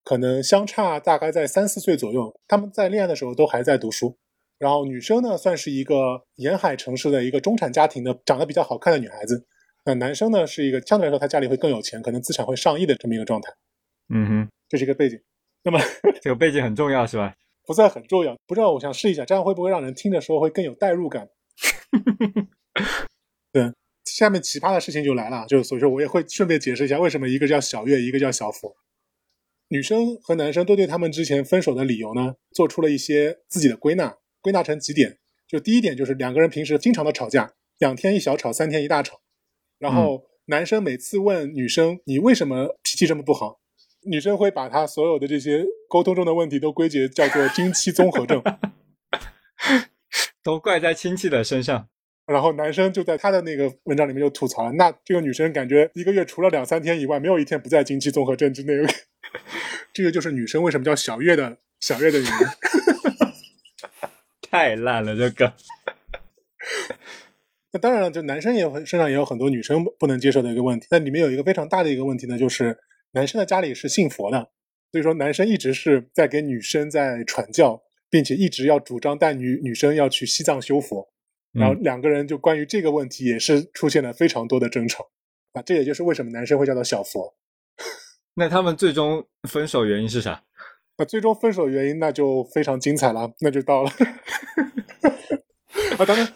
可能相差大概在三四岁左右。他们在恋爱的时候都还在读书。然后女生呢，算是一个沿海城市的一个中产家庭的，长得比较好看的女孩子。那男生呢，是一个相对来说他家里会更有钱，可能资产会上亿的这么一个状态。嗯哼，这是一个背景。那么这个背景很重要是吧？不算很重要，不知道我想试一下，这样会不会让人听的时候会更有代入感？对，下面奇葩的事情就来了，就所以说我也会顺便解释一下为什么一个叫小月，一个叫小佛。女生和男生都对他们之前分手的理由呢，做出了一些自己的归纳，归纳成几点。就第一点就是两个人平时经常的吵架，两天一小吵，三天一大吵。然后男生每次问女生你为什么脾气这么不好，女生会把她所有的这些沟通中的问题都归结叫做经期综合症。都怪在亲戚的身上。然后男生就在他的那个文章里面就吐槽了，那这个女生感觉一个月除了两三天以外，没有一天不在经期综合症之内。这个就是女生为什么叫小月的小月的原因。太烂了，这个。那当然了，就男生也有身上也有很多女生不能接受的一个问题。那里面有一个非常大的一个问题呢，就是男生的家里是信佛的，所以说男生一直是在给女生在传教，并且一直要主张带女女生要去西藏修佛。然后嗯两个人就关于这个问题也是出现了非常多的争吵啊，这也就是为什么男生会叫做小佛。那他们最终分手原因是啥？那最终分手原因那就非常精彩了，那就到了 啊，当然，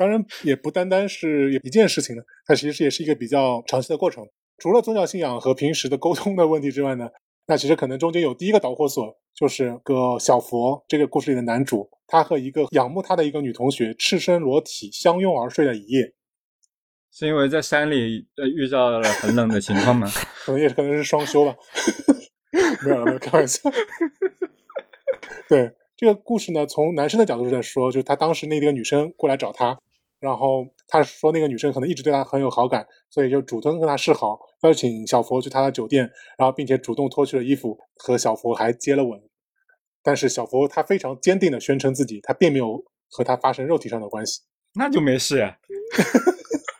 当然也不单单是一件事情呢，它其实也是一个比较长期的过程。除了宗教信仰和平时的沟通的问题之外呢，那其实可能中间有第一个导火索，就是个小佛这个故事里的男主，他和一个仰慕他的一个女同学赤身裸体相拥而睡了一夜，是因为在山里呃遇到了很冷的情况吗？可能也可能是双休吧，没有了，没有开玩笑。对这个故事呢，从男生的角度是在说，就是他当时那个女生过来找他，然后他说那个女生可能一直对他很有好感，所以就主动跟他示好，邀请小佛去他的酒店，然后并且主动脱去了衣服，和小佛还接了吻。但是小佛他非常坚定的宣称自己，他并没有和他发生肉体上的关系。那就没事呀。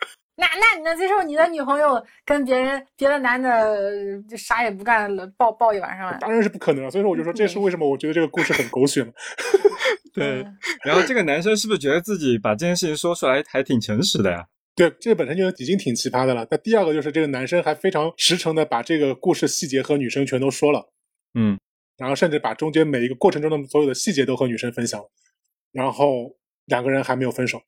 那那你能接受你的女朋友跟别人别的男的呃就啥也不干了抱抱一晚上吗？当然是不可能了，所以说我就说这是为什么我觉得这个故事很狗血嘛。对嗯，然后这个男生是不是觉得自己把这件事情说出来还挺诚实的呀？对，这本身就已经挺奇葩的了。那第二个就是这个男生还非常实诚的把这个故事细节和女生全都说了，嗯，然后甚至把中间每一个过程中的所有的细节都和女生分享了，然后两个人还没有分手。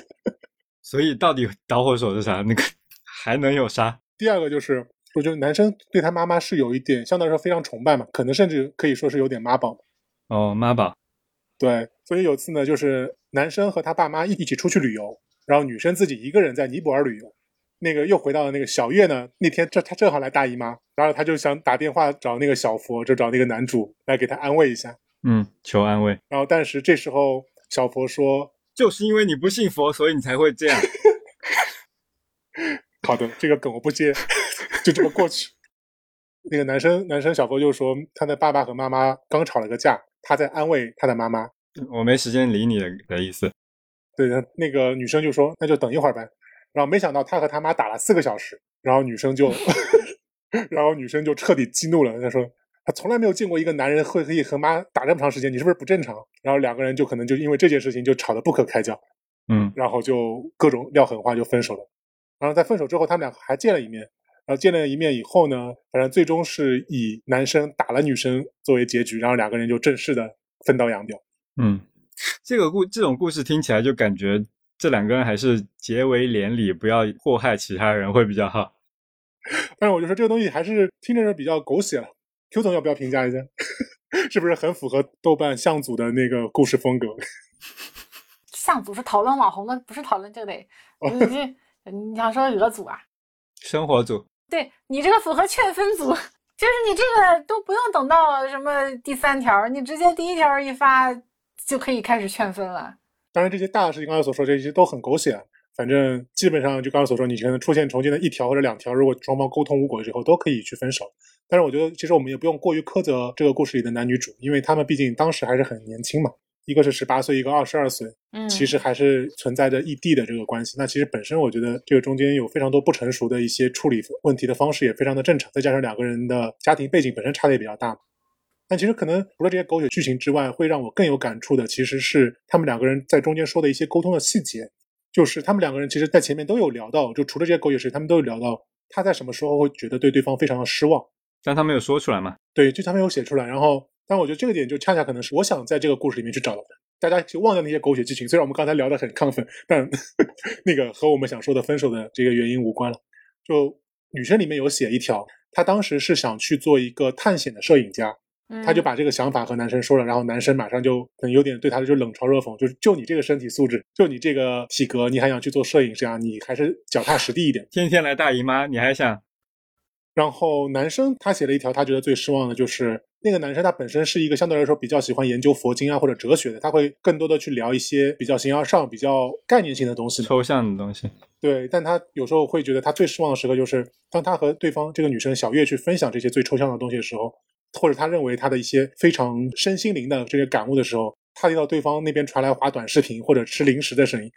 所以到底导火索是啥？那个还能有啥？第二个就是，我觉得男生对他妈妈是有一点相对来说非常崇拜嘛，可能甚至可以说是有点妈宝。哦，妈宝，对，所以有次呢，就是男生和他爸妈一一起出去旅游，然后女生自己一个人在尼泊尔旅游。那个又回到了那个小月呢，那天正他正好来大姨妈，然后他就想打电话找那个小佛，就找那个男主来给他安慰一下。嗯，求安慰。然后但是这时候小佛说就是因为你不信佛，所以你才会这样。“好的，这个梗我不接，就这么过去。”那个男生男生小佛就说，他的爸爸和妈妈刚吵了个架，他在安慰他的妈妈。我没时间理你的的意思。对的，那个女生就说：“那就等一会儿呗。”然后没想到他和他妈打了四个小时，然后女生就，然后女生就彻底激怒了。她说：“她从来没有见过一个男人会可以和妈打这么长时间，你是不是不正常？”然后两个人就可能就因为这件事情就吵得不可开交，嗯，然后就各种撂狠话就分手了。然后在分手之后，他们俩还见了一面。然后见了一面以后呢，反正最终是以男生打了女生作为结局，然后两个人就正式的分道扬镳。嗯，这个故这种故事听起来就感觉这两个人还是结为连理，不要祸害其他人会比较好。但是我就说这个东西还是听着是比较狗血了。Q 总要不要评价一下？是不是很符合豆瓣向组的那个故事风格？向组是讨论网红的，不是讨论这个得。哦你这你想说俄组啊？生活组，对你这个符合劝分组，就是你这个都不用等到什么第三条，你直接第一条一发就可以开始劝分了。当然，这些大的事情刚才所说这些都很狗血。反正基本上就刚才所说，你可能出现重建的一条或者两条，如果双方沟通无果之后，都可以去分手。但是我觉得，其实我们也不用过于苛责这个故事里的男女主，因为他们毕竟当时还是很年轻嘛，一个是十八岁，一个二十二岁，嗯，其实还是存在着异地的这个关系。那其实本身我觉得这个中间有非常多不成熟的一些处理问题的方式，也非常的正常。再加上两个人的家庭背景本身差的也比较大嘛。但其实可能除了这些狗血剧情之外，会让我更有感触的，其实是他们两个人在中间说的一些沟通的细节。就是他们两个人其实，在前面都有聊到，就除了这些狗血事，他们都有聊到他在什么时候会觉得对对方非常的失望。但他没有说出来嘛。对，就他没有写出来。然后，但我觉得这个点就恰恰可能是我想在这个故事里面去找到的。大家就忘掉那些狗血剧情，虽然我们刚才聊得很亢奋，但 那个和我们想说的分手的这个原因无关了。就女生里面有写一条，她当时是想去做一个探险的摄影家，她就嗯把这个想法和男生说了，然后男生马上就可能有点对她的就冷嘲热讽，就是就你这个身体素质，就你这个体格，你还想去做摄影师啊？你还是脚踏实地一点。天天来大姨妈，你还想？然后男生他写了一条，他觉得最失望的就是那个男生他本身是一个相对来说比较喜欢研究佛经啊或者哲学的，他会更多的去聊一些比较形而上、比较概念性的东西。抽象的东西。对，但他有时候会觉得他最失望的时刻就是当他和对方这个女生小月去分享这些最抽象的东西的时候，或者他认为他的一些非常身心灵的这些感悟的时候，他听到对方那边传来划短视频或者吃零食的声音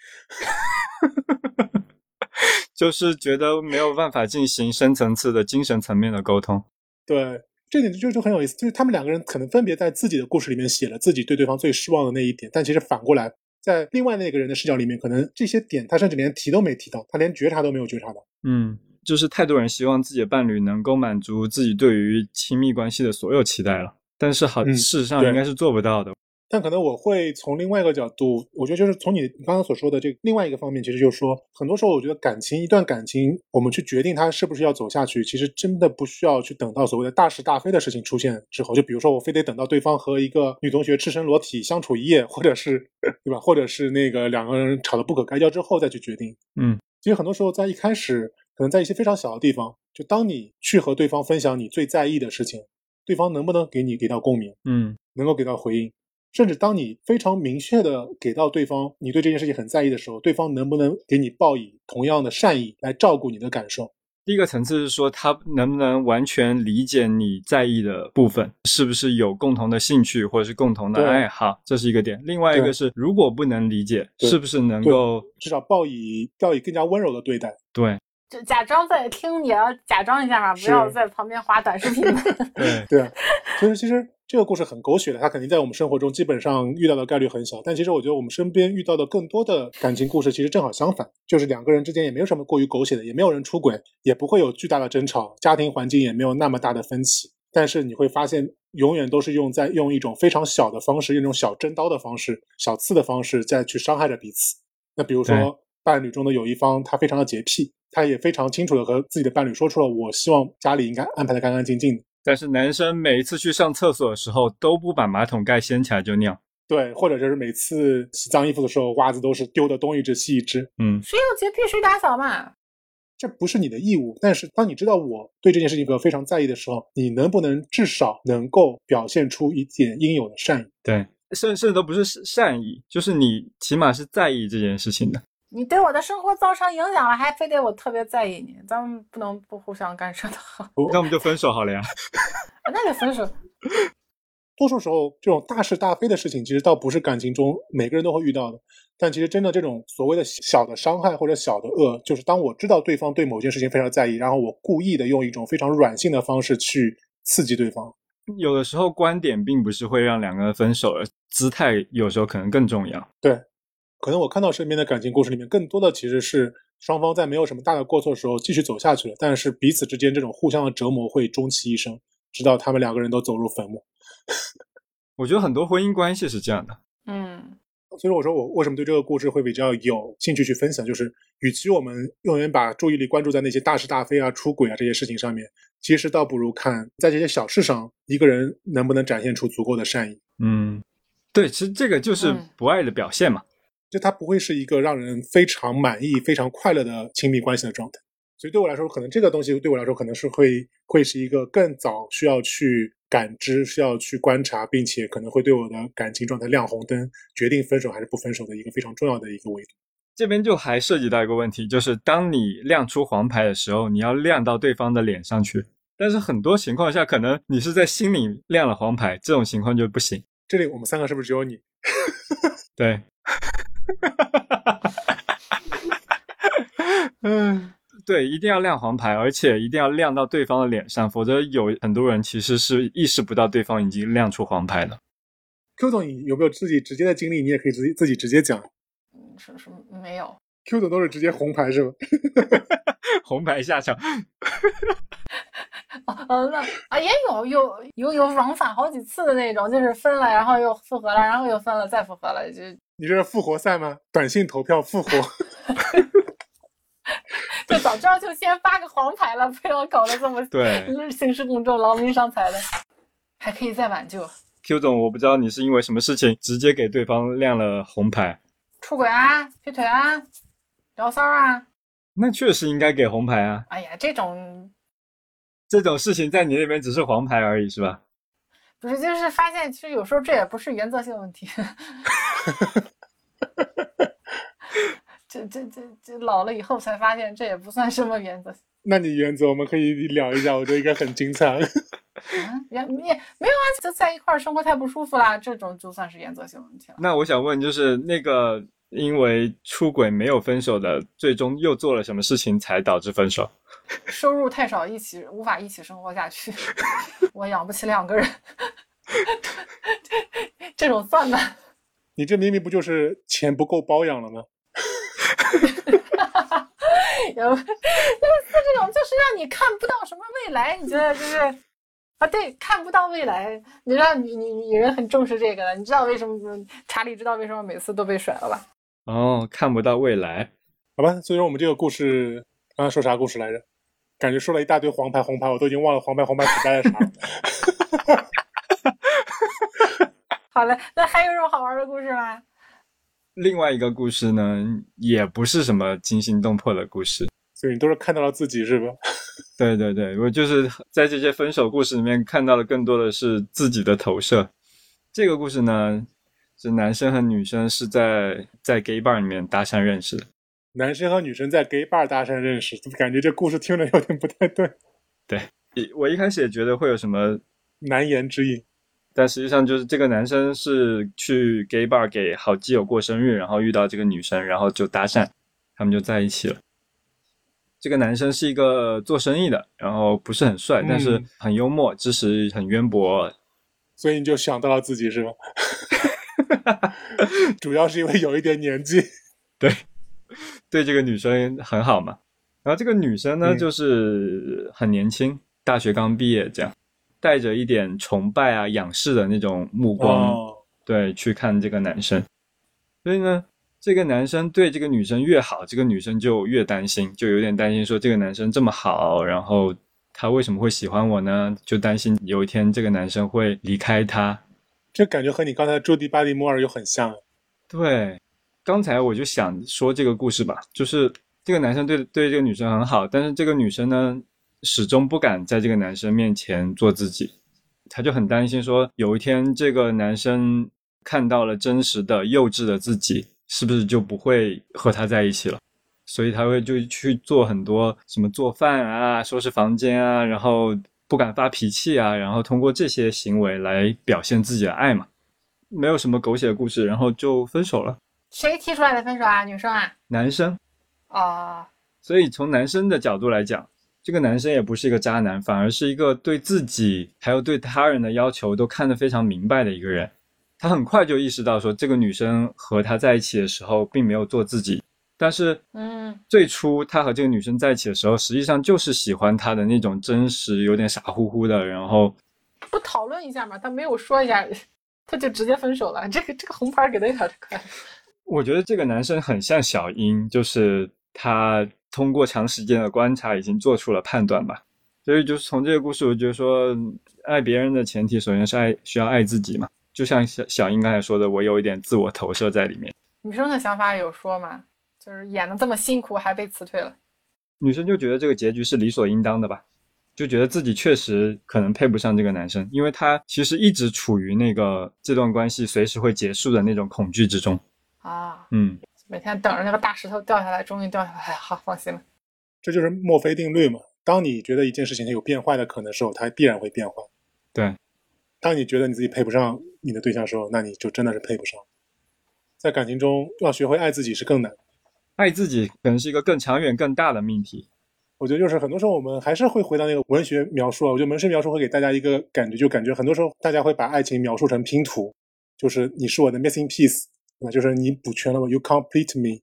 就是觉得没有办法进行深层次的精神层面的沟通。对，这点就就很有意思，就是他们两个人可能分别在自己的故事里面写了自己对对方最失望的那一点，但其实反过来，在另外那个人的视角里面，可能这些点他甚至连提都没提到，他连觉察都没有觉察到。嗯，就是太多人希望自己的伴侣能够满足自己对于亲密关系的所有期待了，但是好，嗯事实上应该是做不到的。但可能我会从另外一个角度，我觉得就是从你刚刚所说的这个另外一个方面，其实就是说，很多时候我觉得感情一段感情，我们去决定它是不是要走下去，其实真的不需要去等到所谓的大是大非的事情出现之后，就比如说我非得等到对方和一个女同学赤身裸体相处一夜，或者是 对吧，或者是那个两个人吵得不可开交之后再去决定。嗯，其实很多时候在一开始，可能在一些非常小的地方，就当你去和对方分享你最在意的事情，对方能不能给你给到共鸣？嗯能够给到回应，甚至当你非常明确的给到对方你对这件事情很在意的时候，对方能不能给你报以同样的善意来照顾你的感受？第一个层次是说，他能不能完全理解你在意的部分，是不是有共同的兴趣或者是共同的爱好，这是一个点。另外一个是，如果不能理解，是不是能够至少报以要以更加温柔的对待。对就假装在听，也要假装一下嘛，不要在旁边划短视频。对对啊，所以其实这个故事很狗血的，它肯定在我们生活中基本上遇到的概率很小。但其实我觉得我们身边遇到的更多的感情故事，其实正好相反，就是两个人之间也没有什么过于狗血的，也没有人出轨，也不会有巨大的争吵，家庭环境也没有那么大的分歧。但是你会发现，永远都是用在用一种非常小的方式，用一种小针刀的方式、小刺的方式，再去伤害着彼此。那比如说，伴侣中的有一方他非常的洁癖，他也非常清楚的和自己的伴侣说出了，我希望家里应该安排的干干净净的。但是男生每一次去上厕所的时候都不把马桶盖掀起来就尿。对，或者就是每次洗脏衣服的时候，袜子都是丢的东一只西一只，嗯谁有洁癖谁打扫嘛。这不是你的义务。但是当你知道我对这件事情非常在意的时候，你能不能至少能够表现出一点应有的善意？对，甚甚至都不是善意，就是你起码是在意这件事情的。你对我的生活造成影响了，还非得我特别在意你，咱们不能不互相干涉的。那我们就分手好了呀。那就分手。多数时候，这种大是大非的事情，其实倒不是感情中每个人都会遇到的。但其实真的这种所谓的小的伤害或者小的恶，就是当我知道对方对某件事情非常在意，然后我故意的用一种非常软性的方式去刺激对方。有的时候观点并不是会让两个人分手而，姿态有时候可能更重要。对，可能我看到身边的感情故事里面，更多的其实是双方在没有什么大的过错的时候继续走下去了，但是彼此之间这种互相的折磨会终其一生，直到他们两个人都走入坟墓。我觉得很多婚姻关系是这样的。嗯，所以我说我为什么对这个故事会比较有兴趣去分享，就是与其我们永远把注意力关注在那些大是大非啊、出轨啊这些事情上面，其实倒不如看在这些小事上，一个人能不能展现出足够的善意。嗯，对，其实这个就是嗯不爱的表现嘛。就它不会是一个让人非常满意、非常快乐的亲密关系的状态。所以对我来说，可能这个东西对我来说可能是会会是一个更早需要去感知、需要去观察，并且可能会对我的感情状态亮红灯，决定分手还是不分手的一个非常重要的一个维度。这边就还涉及到一个问题，就是当你亮出黄牌的时候，你要亮到对方的脸上去。但是很多情况下，可能你是在心里亮了黄牌，这种情况就不行。这里我们三个是不是只有你？对，嗯，对，一定要亮黄牌，而且一定要亮到对方的脸上，否则有很多人其实是意识不到对方已经亮出黄牌了。Q 总，你有没有自己直接的经历？你也可以自己自己直接讲。嗯是是没有。Q 总都是直接红牌是吧？红牌下场，呃，那啊也有有有有往返好几次的那种，就是分了，然后又复合了，然后又分了，再复合了，就你这是复活赛吗？短信投票复活。就早知道就先发个黄牌了，不要搞得这么对 兴师动众、劳民伤财的，还可以再挽救。Q 总，我不知道你是因为什么事情直接给对方亮了红牌，出轨啊、劈腿啊、聊骚啊，那确实应该给红牌啊。哎呀，这种这种事情在你那边只是黄牌而已，是吧？不是就是发现，其实有时候这也不是原则性问题。这这这这老了以后才发现，这也不算什么原则。那你原则我们可以聊一下，我觉得应该很精彩。啊，也也没有啊，就在一块儿生活太不舒服啦，这种就算是原则性问题了。那我想问，就是那个因为出轨没有分手的，最终又做了什么事情才导致分手？收入太少，一起无法一起生活下去，我养不起两个人，这种算吗？你这明明不就是钱不够包养了吗？有类似这种，就是让你看不到什么未来，你觉得就是啊？对，看不到未来，你知道女女女人很重视这个的，你知道为什么查理知道为什么每次都被甩了吧？哦，看不到未来。好吧，所以说我们这个故事刚刚说啥故事来着？感觉说了一大堆黄牌红牌，我都已经忘了黄牌红牌指代了啥了。好嘞，那还有什么好玩的故事吗？另外一个故事呢，也不是什么惊心动魄的故事。所以你都是看到了自己是吧？对对对，我就是在这些分手故事里面看到的更多的是自己的投射。这个故事呢，是男生和女生是在在 gay bar 里面搭讪认识的。男生和女生在 gay bar 搭讪认识，怎么感觉这故事听着有点不太对，对我一开始也觉得会有什么，难言之隐。但实际上就是这个男生是去 gay bar 给好基友过生日，然后遇到这个女生，然后就搭讪，他们就在一起了。这个男生是一个做生意的，然后不是很帅，但是嗯很幽默，知识很渊博，所以你就想到了自己是吧？主要是因为有一点年纪。对对这个女生很好嘛。然后这个女生呢，嗯就是很年轻，大学刚毕业，这样带着一点崇拜啊、仰视的那种目光，哦，对，去看这个男生。所以呢，这个男生对这个女生越好，这个女生就越担心，就有点担心说这个男生这么好，然后他为什么会喜欢我呢？就担心有一天这个男生会离开他。这感觉和你刚才朱迪巴蒂摩尔又很像。对，刚才我就想说这个故事吧，就是这个男生对对这个女生很好，但是这个女生呢，始终不敢在这个男生面前做自己，她就很担心说，有一天这个男生看到了真实的幼稚的自己，是不是就不会和他在一起了？所以他会就去做很多什么做饭啊、收拾房间啊，然后不敢发脾气啊，然后通过这些行为来表现自己的爱嘛。没有什么狗血的故事，然后就分手了。谁提出来的分手啊？女生啊？男生，哦，所以从男生的角度来讲，这个男生也不是一个渣男，反而是一个对自己还有对他人的要求都看得非常明白的一个人。他很快就意识到说，这个女生和他在一起的时候并没有做自己，但是嗯，最初他和这个女生在一起的时候，实际上就是喜欢她的那种真实，有点傻乎乎的，然后不讨论一下吗？他没有说一下，他就直接分手了。这个这个红牌给的有点快。我觉得这个男生很像小英，就是他通过长时间的观察已经做出了判断吧。所以就是从这个故事，我觉得说，爱别人的前提，首先是爱需要爱自己嘛。就像小小英刚才说的，我有一点自我投射在里面。女生的想法有说吗？就是演的这么辛苦还被辞退了。女生就觉得这个结局是理所应当的吧，就觉得自己确实可能配不上这个男生，因为他其实一直处于那个这段关系随时会结束的那种恐惧之中。啊，嗯，每天等着那个大石头掉下来，终于掉下来，哎好，放心了。这就是墨菲定律嘛。当你觉得一件事情有变坏的可能的时候，它必然会变坏。对。当你觉得你自己配不上你的对象的时候，那你就真的是配不上。在感情中，要学会爱自己是更难。爱自己可能是一个更长远、更大的命题。我觉得就是很多时候我们还是会回到那个文学描述啊。我觉得文学描述会给大家一个感觉，就感觉很多时候大家会把爱情描述成拼图，就是你是我的 missing piece，那就是你补全了我，you complete me。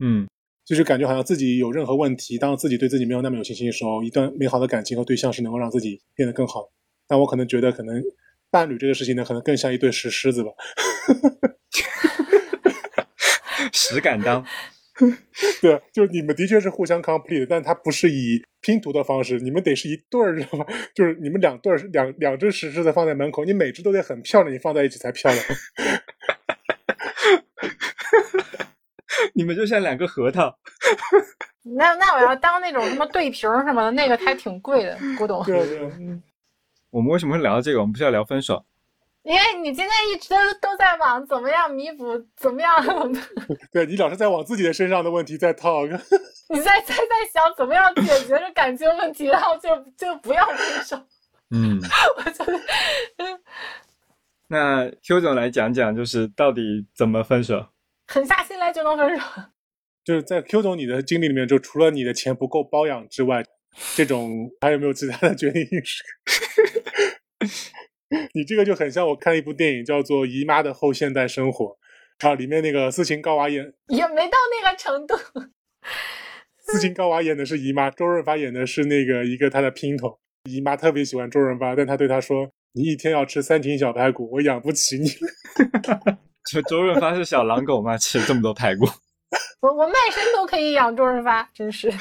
嗯，就是感觉好像自己有任何问题，当自己对自己没有那么有信心的时候，一段美好的感情和对象是能够让自己变得更好。但我可能觉得，可能伴侣这个事情呢，可能更像一对石狮子吧。石敢当。对，就是你们的确是互相 complete，但它不是以拼图的方式，你们得是一对儿，知道吗？就是你们两对儿两两只石狮子放在门口，你每只都得很漂亮，你放在一起才漂亮。你们就像两个核桃。那那我要当那种什么对瓶什么的，那个还挺贵的，古董。对对，嗯我们为什么会聊到这个？我们不是要聊分手？因为你今天一直都在往怎么样弥补，怎么样，对你老是在往自己的身上的问题在套。你在在在想怎么样解决这感情问题，然后就就不要分手。嗯，我觉得，嗯那 Q 总来讲讲，就是到底怎么分手？狠下心来就能分手。就是在 Q 总你的经历里面，就除了你的钱不够包养之外，这种还有没有其他的决定因素？你这个就很像我看一部电影叫做《姨妈的后现代生活》，啊里面那个斯琴高娃演也没到那个程度。斯琴高娃演的是姨妈，周润发演的是那个一个他的姘头。姨妈特别喜欢周润发，但他对他说：“你一天要吃三斤小排骨，我养不起你。就周润发是小狼狗吗？吃这么多排骨？我我卖身都可以养周润发，真是。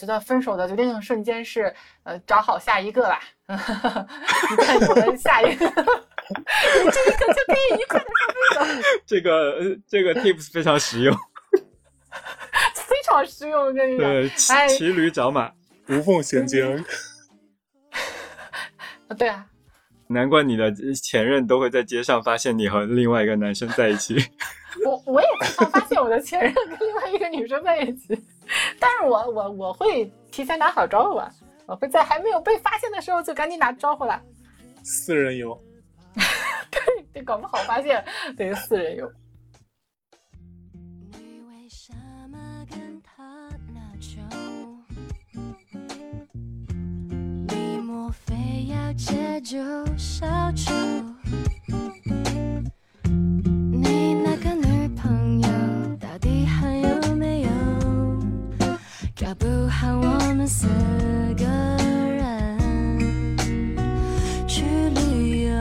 觉得分手的决定瞬间是，呃，找好下一个吧。你看有了下一个，你 这一刻就可以愉快的说分手，这个呃这个 tips 非常实用。非常实用。我跟你对，讲，骑驴找马，”无缝衔接，对啊，难怪你的前任都会在街上发现你和另外一个男生在一起。我我也经常发现我的前任跟另外一个女生在一起，但是我我我会提前打好招呼啊，我会在还没有被发现的时候就赶紧打招呼了。四人游。对，搞不好发现 对四人游。你为什么跟他那种？你莫非要借酒消愁？们四个人去旅游。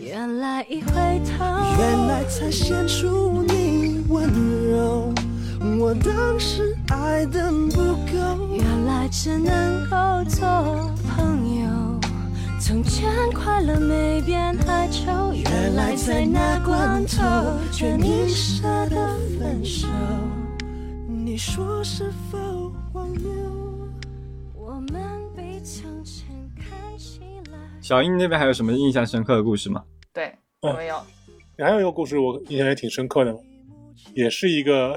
原来一回头，原来才显出你温柔，我当时爱的不够。原来只能够做朋友。从前快乐没变哀愁，原来在那关头，却你舍得分手。你说是否荒谬？我们比从前看起来。小英那边还有什么印象深刻的故事吗？对，嗯我有。还有一个故事我印象也挺深刻的，也是一个，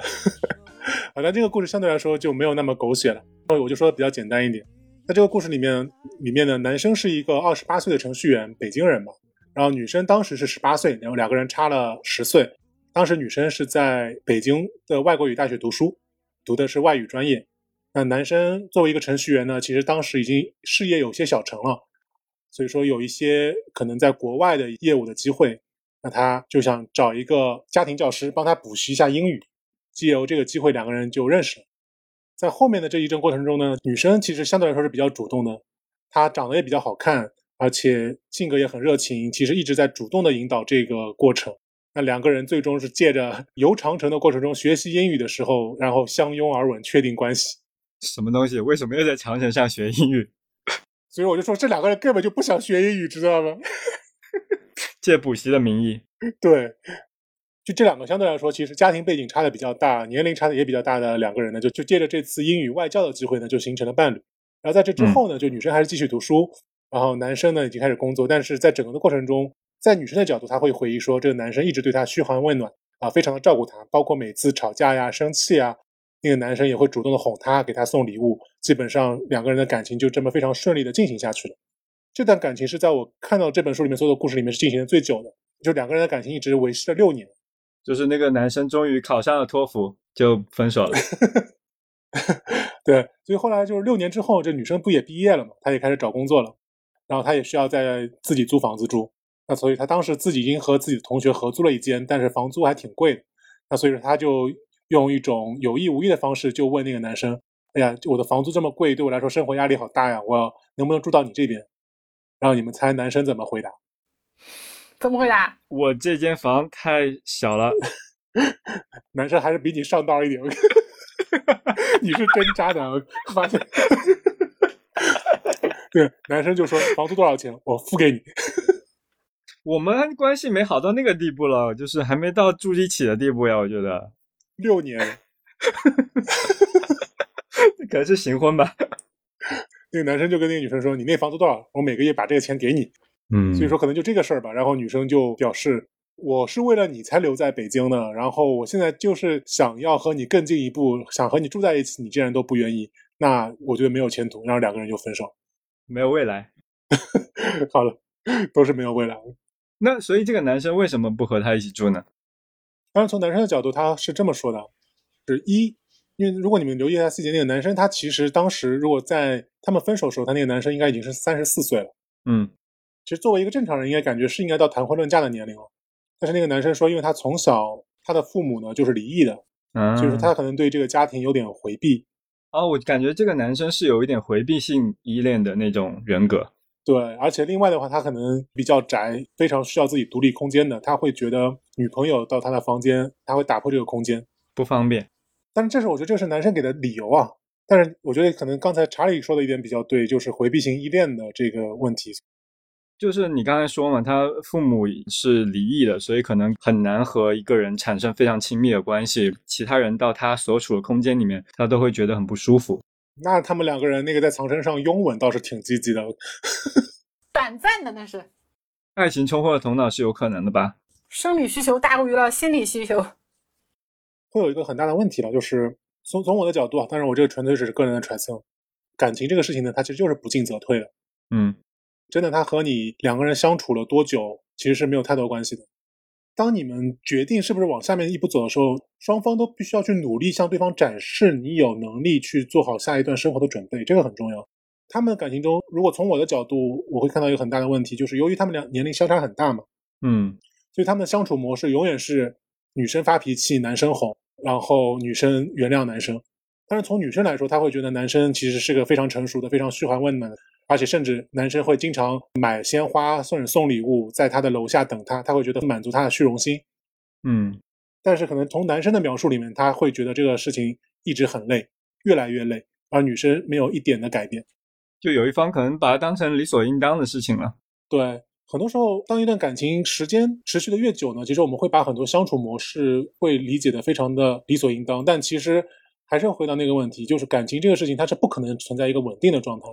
啊，但这个故事相对来说就没有那么狗血了，我就说的比较简单一点。在这个故事里面，里面的男生是一个二十八岁的程序员，北京人嘛，然后女生当时是十八岁，然后两个人差了十岁。当时女生是在北京的外国语大学读书，读的是外语专业。那男生作为一个程序员呢，其实当时已经事业有些小成了，所以说有一些可能在国外的业务的机会，那他就想找一个家庭教师帮他补习一下英语，借由这个机会，两个人就认识了。在后面的这一阵过程中呢，女生其实相对来说是比较主动的，她长得也比较好看，而且性格也很热情，其实一直在主动的引导这个过程。那两个人最终是借着游长城的过程中学习英语的时候，然后相拥而吻，确定关系。什么东西？为什么又在长城上学英语？所以我就说，这两个人根本就不想学英语，知道吗？借补习的名义，对，就这两个相对来说，其实家庭背景差的比较大，年龄差的也比较大的两个人呢，就就借着这次英语外教的机会呢，就形成了伴侣。然后在这之后呢，就女生还是继续读书，然后男生呢已经开始工作，但是在整个的过程中，在女生的角度，她会回忆说，这个男生一直对她嘘寒问暖啊，非常的照顾她，包括每次吵架呀、生气啊，那个男生也会主动的哄她，给她送礼物，基本上两个人的感情就这么非常顺利的进行下去了。这段感情是在我看到这本书里面所有的故事里面是进行的最久的，就两个人的感情一直维持了六年。就是那个男生终于考上了托福，就分手了。对，所以后来就是六年之后，这女生不也毕业了嘛，她也开始找工作了，然后她也需要在自己租房子住。那所以他当时自己已经和自己的同学合租了一间，但是房租还挺贵的。那所以说他就用一种有意无意的方式就问那个男生：“哎呀，我的房租这么贵，对我来说生活压力好大呀，我能不能住到你这边？”然后你们猜男生怎么回答？怎么回答？我这间房太小了，男生还是比你上道一点。你是真渣男，我发现。对，男生就说房租多少钱，我付给你。我们关系没好到那个地步了，就是还没到住一起的地步呀。我觉得六年，可能是行婚吧。那个男生就跟那个女生说：“你那房租多少？我每个月把这个钱给你。”嗯所以说可能就这个事儿吧。然后女生就表示：“我是为了你才留在北京的，然后我现在就是想要和你更进一步，想和你住在一起，你竟然都不愿意，那我觉得没有前途。”然后两个人就分手。没有未来。好了，都是没有未来。那所以这个男生为什么不和她一起住呢？当然，从男生的角度，他是这么说的：是一，因为如果你们留意一下细节，那个男生他其实当时如果在他们分手的时候，他那个男生应该已经是三十四岁了。嗯，其实作为一个正常人，应该感觉是应该到谈婚论嫁的年龄了。但是那个男生说，因为他从小他的父母呢就是离异的，嗯，就是他可能对这个家庭有点回避。哦，我感觉这个男生是有一点回避性依恋的那种人格。对，而且另外的话，他可能比较宅，非常需要自己独立空间的。他会觉得女朋友到他的房间，他会打破这个空间。不方便。但是这是我觉得这是男生给的理由啊。但是我觉得可能刚才查理说的一点比较对，就是回避型依恋的这个问题。就是你刚才说嘛，他父母是离异的，所以可能很难和一个人产生非常亲密的关系。其他人到他所处的空间里面，他都会觉得很不舒服。那他们两个人那个在长城上拥吻倒是挺积极的。短暂的那是爱情冲昏了头脑是有可能的吧？生理需求大过于了心理需求。会有一个很大的问题了，就是从从我的角度啊，当然我这个纯粹只是个人的揣测，感情这个事情呢，它其实就是不进则退的。嗯，真的，它和你两个人相处了多久其实是没有太多关系的。当你们决定是不是往下面一步走的时候，双方都必须要去努力向对方展示你有能力去做好下一段生活的准备，这个很重要。他们的感情中，如果从我的角度，我会看到一个很大的问题，就是由于他们俩年龄相差很大嘛，嗯，所以他们的相处模式永远是女生发脾气，男生哄，然后女生原谅男生。但是从女生来说，她会觉得男生其实是个非常成熟的、非常嘘寒问暖的，而且甚至男生会经常买鲜花送送礼物，在他的楼下等她，他会觉得满足她的虚荣心。嗯，但是可能从男生的描述里面，他会觉得这个事情一直很累，越来越累，而女生没有一点的改变。就有一方可能把它当成理所应当的事情了。对，很多时候，当一段感情时间持续的越久呢，其实我们会把很多相处模式会理解的非常的理所应当，但其实还是要回到那个问题，就是感情这个事情它是不可能存在一个稳定的状态，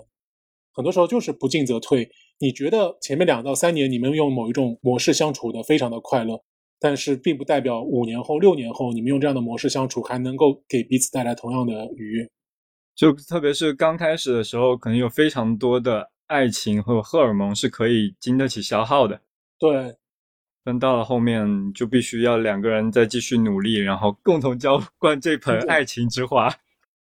很多时候就是不进则退。你觉得前面两到三年你们用某一种模式相处的非常的快乐，但是并不代表五年后、六年后你们用这样的模式相处还能够给彼此带来同样的愉悦。就特别是刚开始的时候，可能有非常多的爱情和荷尔蒙是可以经得起消耗的。对，但到了后面，就必须要两个人再继续努力，然后共同浇灌这盆爱情之花。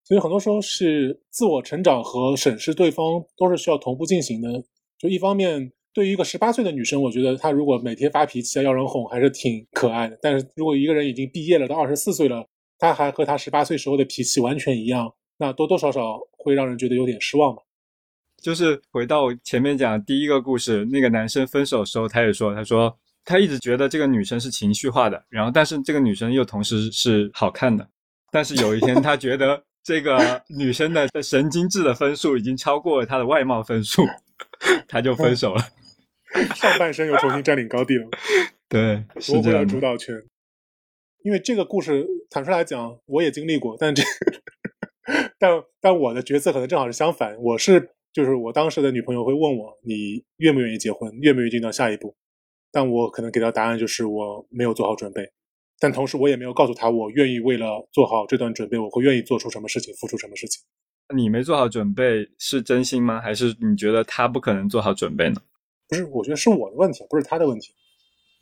所以很多时候是自我成长和审视对方都是需要同步进行的。就一方面，对于一个十八岁的女生，我觉得她如果每天发脾气啊要人哄，还是挺可爱的。但是如果一个人已经毕业了，到二十四岁了，他还和他十八岁时候的脾气完全一样，那多多少少会让人觉得有点失望吧。就是回到前面讲第一个故事，那个男生分手的时候，他也说，他说他一直觉得这个女生是情绪化的，然后但是这个女生又同时是好看的，但是有一天他觉得这个女生的神经质的分数已经超过了她的外貌分数，她就分手了。上半身又重新占领高地了，对，是夺回了。主导权。因为这个故事坦率来讲，我也经历过，但这，但但我的角色可能正好是相反，我是就是我当时的女朋友会问我，你愿不愿意结婚，愿不愿意进到下一步？但我可能给到答案就是我没有做好准备，但同时我也没有告诉他我愿意为了做好这段准备，我会愿意做出什么事情，付出什么事情。你没做好准备是真心吗？还是你觉得他不可能做好准备呢？不是，我觉得是我的问题，不是他的问题。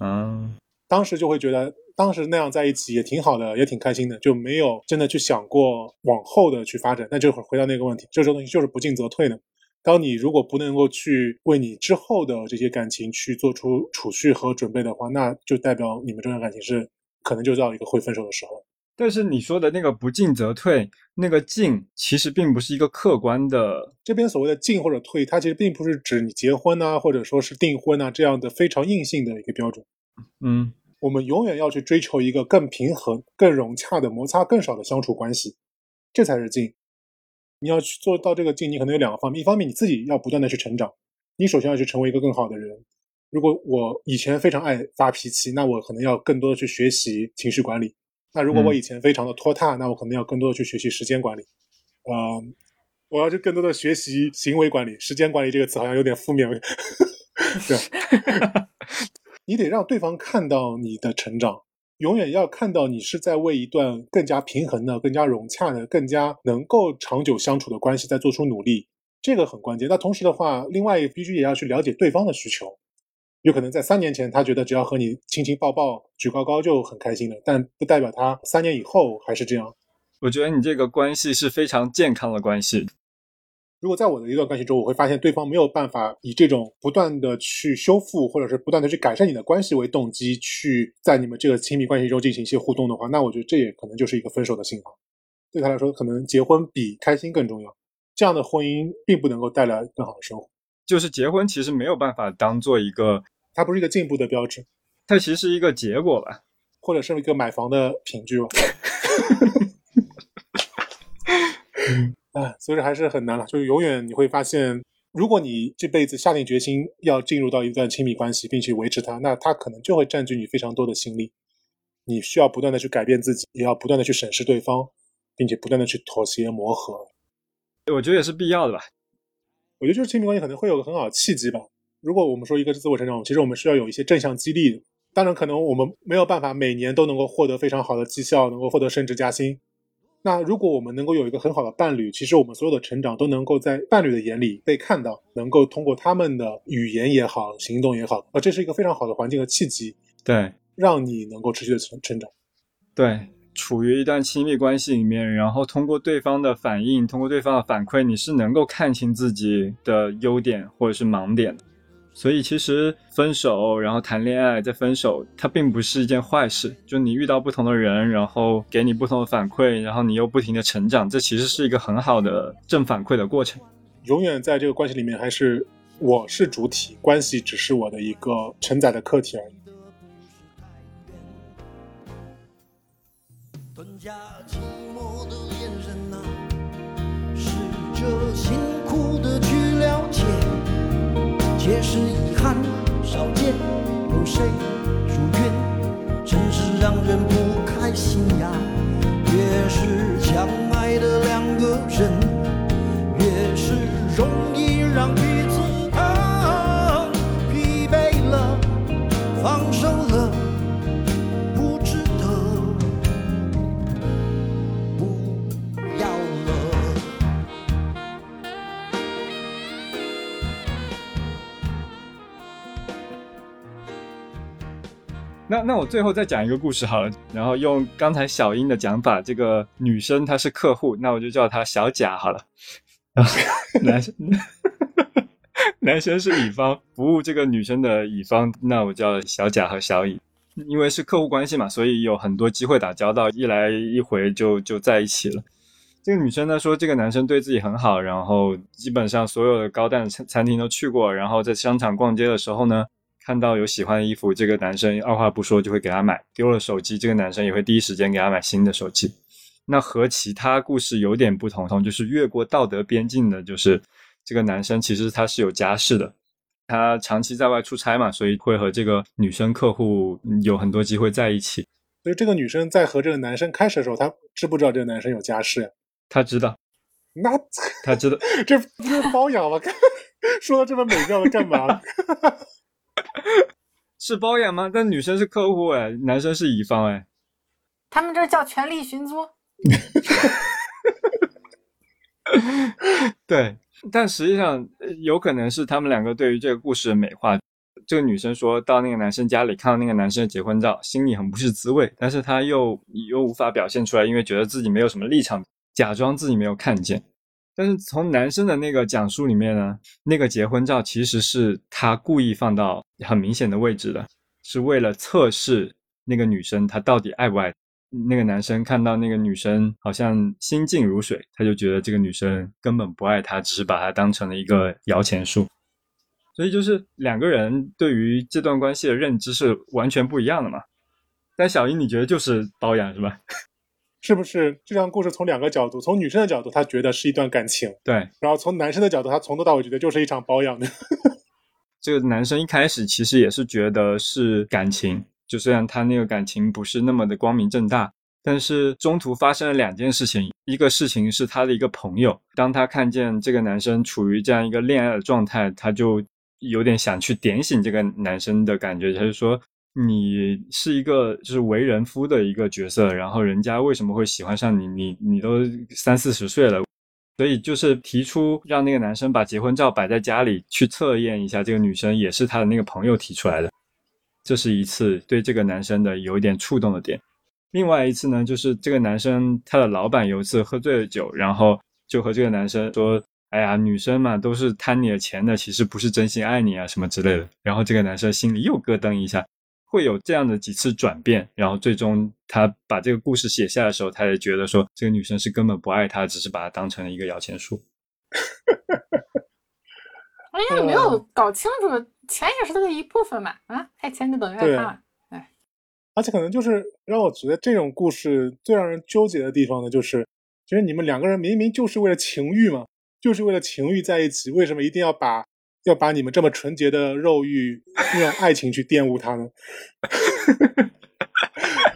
嗯，当时就会觉得，当时那样在一起也挺好的，也挺开心的，就没有真的去想过往后的去发展。那就回到那个问题，这种东西就是不进则退的。当你如果不能够去为你之后的这些感情去做出储蓄和准备的话，那就代表你们这段感情是可能就到一个会分手的时候。但是你说的那个不进则退，那个进其实并不是一个客观的，这边所谓的进或者退，它其实并不是指你结婚啊，或者说是订婚啊这样的非常硬性的一个标准。嗯，我们永远要去追求一个更平衡、更融洽的、摩擦更少的相处关系，这才是进。你要去做到这个进，你可能有两个方面：一方面你自己要不断的去成长，你首先要去成为一个更好的人。如果我以前非常爱发脾气，那我可能要更多的去学习情绪管理。那如果我嗯以前非常的拖沓，那我可能要更多的去学习时间管理。呃，我要去更多的学习行为管理。时间管理这个词好像有点负面。对，你得让对方看到你的成长，永远要看到你是在为一段更加平衡的、更加融洽的、更加能够长久相处的关系在做出努力，这个很关键。那同时的话，另外必须也要去了解对方的需求。有可能在三年前，他觉得只要和你亲亲抱抱、举高高就很开心了，但不代表他三年以后还是这样。我觉得你这个关系是非常健康的关系。如果在我的一段关系中，我会发现对方没有办法以这种不断的去修复，或者是不断的去改善你的关系为动机，去在你们这个亲密关系中进行一些互动的话，那我觉得这也可能就是一个分手的信号。对他来说，可能结婚比开心更重要。这样的婚姻并不能够带来更好的生活，就是结婚其实没有办法当做一个，它不是一个进步的标志，它其实是一个结果吧。或者是一个买房的凭据吧。啊，所以说还是很难了，就是永远你会发现，如果你这辈子下定决心要进入到一段亲密关系，并且维持它，那它可能就会占据你非常多的心力。你需要不断的去改变自己，也要不断的去审视对方，并且不断的去妥协磨合。我觉得也是必要的吧。我觉得就是亲密关系可能会有个很好的契机吧。如果我们说一个是自我成长，其实我们是要有一些正向激励的。当然，可能我们没有办法每年都能够获得非常好的绩效，能够获得升职加薪。那如果我们能够有一个很好的伴侣，其实我们所有的成长都能够在伴侣的眼里被看到，能够通过他们的语言也好，行动也好，呃，这是一个非常好的环境和契机，对让你能够持续的成成长。对，处于一段亲密关系里面，然后通过对方的反应，通过对方的反馈，你是能够看清自己的优点或者是盲点的。所以其实分手，然后谈恋爱再分手，它并不是一件坏事。就你遇到不同的人，然后给你不同的反馈，然后你又不停的成长，这其实是一个很好的正反馈的过程。永远在这个关系里面，还是我是主体，关系只是我的一个承载的客体而已。吞下寂寞的眼神啊，试着辛苦的去了解，皆是遗憾，少见有谁如愿？真是让人不开心呀。越是相爱的两个人，越是容易让那那我最后再讲一个故事好了，然后用刚才小英的讲法，这个女生她是客户，那我就叫她小贾好了。然后 男生男生是乙方，服务这个女生的乙方，那我叫小贾和小乙。因为是客户关系嘛，所以有很多机会打交道，一来一回就就在一起了。这个女生呢说，这个男生对自己很好，然后基本上所有的高档餐餐厅都去过，然后在商场逛街的时候呢，看到有喜欢的衣服，这个男生二话不说就会给他买。丢了手机，这个男生也会第一时间给他买新的手机。那和其他故事有点不同，就是越过道德边境的，就是这个男生其实他是有家室的，他长期在外出差嘛，所以会和这个女生客户有很多机会在一起。所以这个女生在和这个男生开始的时候，她知不知道这个男生有家室她？知道，那她知道，这不是包养吗？说的这么美妙的干嘛？是包养吗？但女生是客户哎，男生是乙方哎。他们这叫权力寻租。对，但实际上呃有可能是他们两个对于这个故事的美化。这个女生说到那个男生家里看到那个男生的结婚照，心里很不是滋味，但是她又又无法表现出来，因为觉得自己没有什么立场，假装自己没有看见。但是从男生的那个讲述里面呢，那个结婚照其实是他故意放到很明显的位置的，是为了测试那个女生她到底爱不爱。那个男生看到那个女生好像心静如水，他就觉得这个女生根本不爱他，只是把她当成了一个摇钱树。所以就是两个人对于这段关系的认知是完全不一样的嘛。但小英，你觉得就是包养是吧？是不是这段故事从两个角度，从女生的角度，她觉得是一段感情，对，然后从男生的角度，他从头到尾觉得就是一场包养的。这个男生一开始其实也是觉得是感情，就虽然他那个感情不是那么的光明正大，但是中途发生了两件事情，一个事情是他的一个朋友，当他看见这个男生处于这样一个恋爱的状态，他就有点想去点醒这个男生的感觉，他就说。你是一个就是为人夫的一个角色，然后人家为什么会喜欢上你？你你都三四十岁了，所以就是提出让那个男生把结婚照摆在家里去测验一下，这个女生也是他的那个朋友提出来的，这是一次对这个男生的有一点触动的点。另外一次呢，就是这个男生他的老板有一次喝醉了酒，然后就和这个男生说：“哎呀，女生嘛都是贪你的钱的，其实不是真心爱你啊什么之类的。然后这个男生心里又咯噔一下，会有这样的几次转变，然后最终他把这个故事写下的时候，他也觉得说这个女生是根本不爱他，只是把他当成了一个摇钱树。哎呀，没有搞清楚，钱也是他的一部分嘛。啊，爱钱就等于爱他嘛。而且可能就是让我觉得这种故事最让人纠结的地方呢，就是其实你们两个人明明就是为了情欲嘛，就是为了情欲在一起，为什么一定要把要把你们这么纯洁的肉欲用爱情去玷污它呢？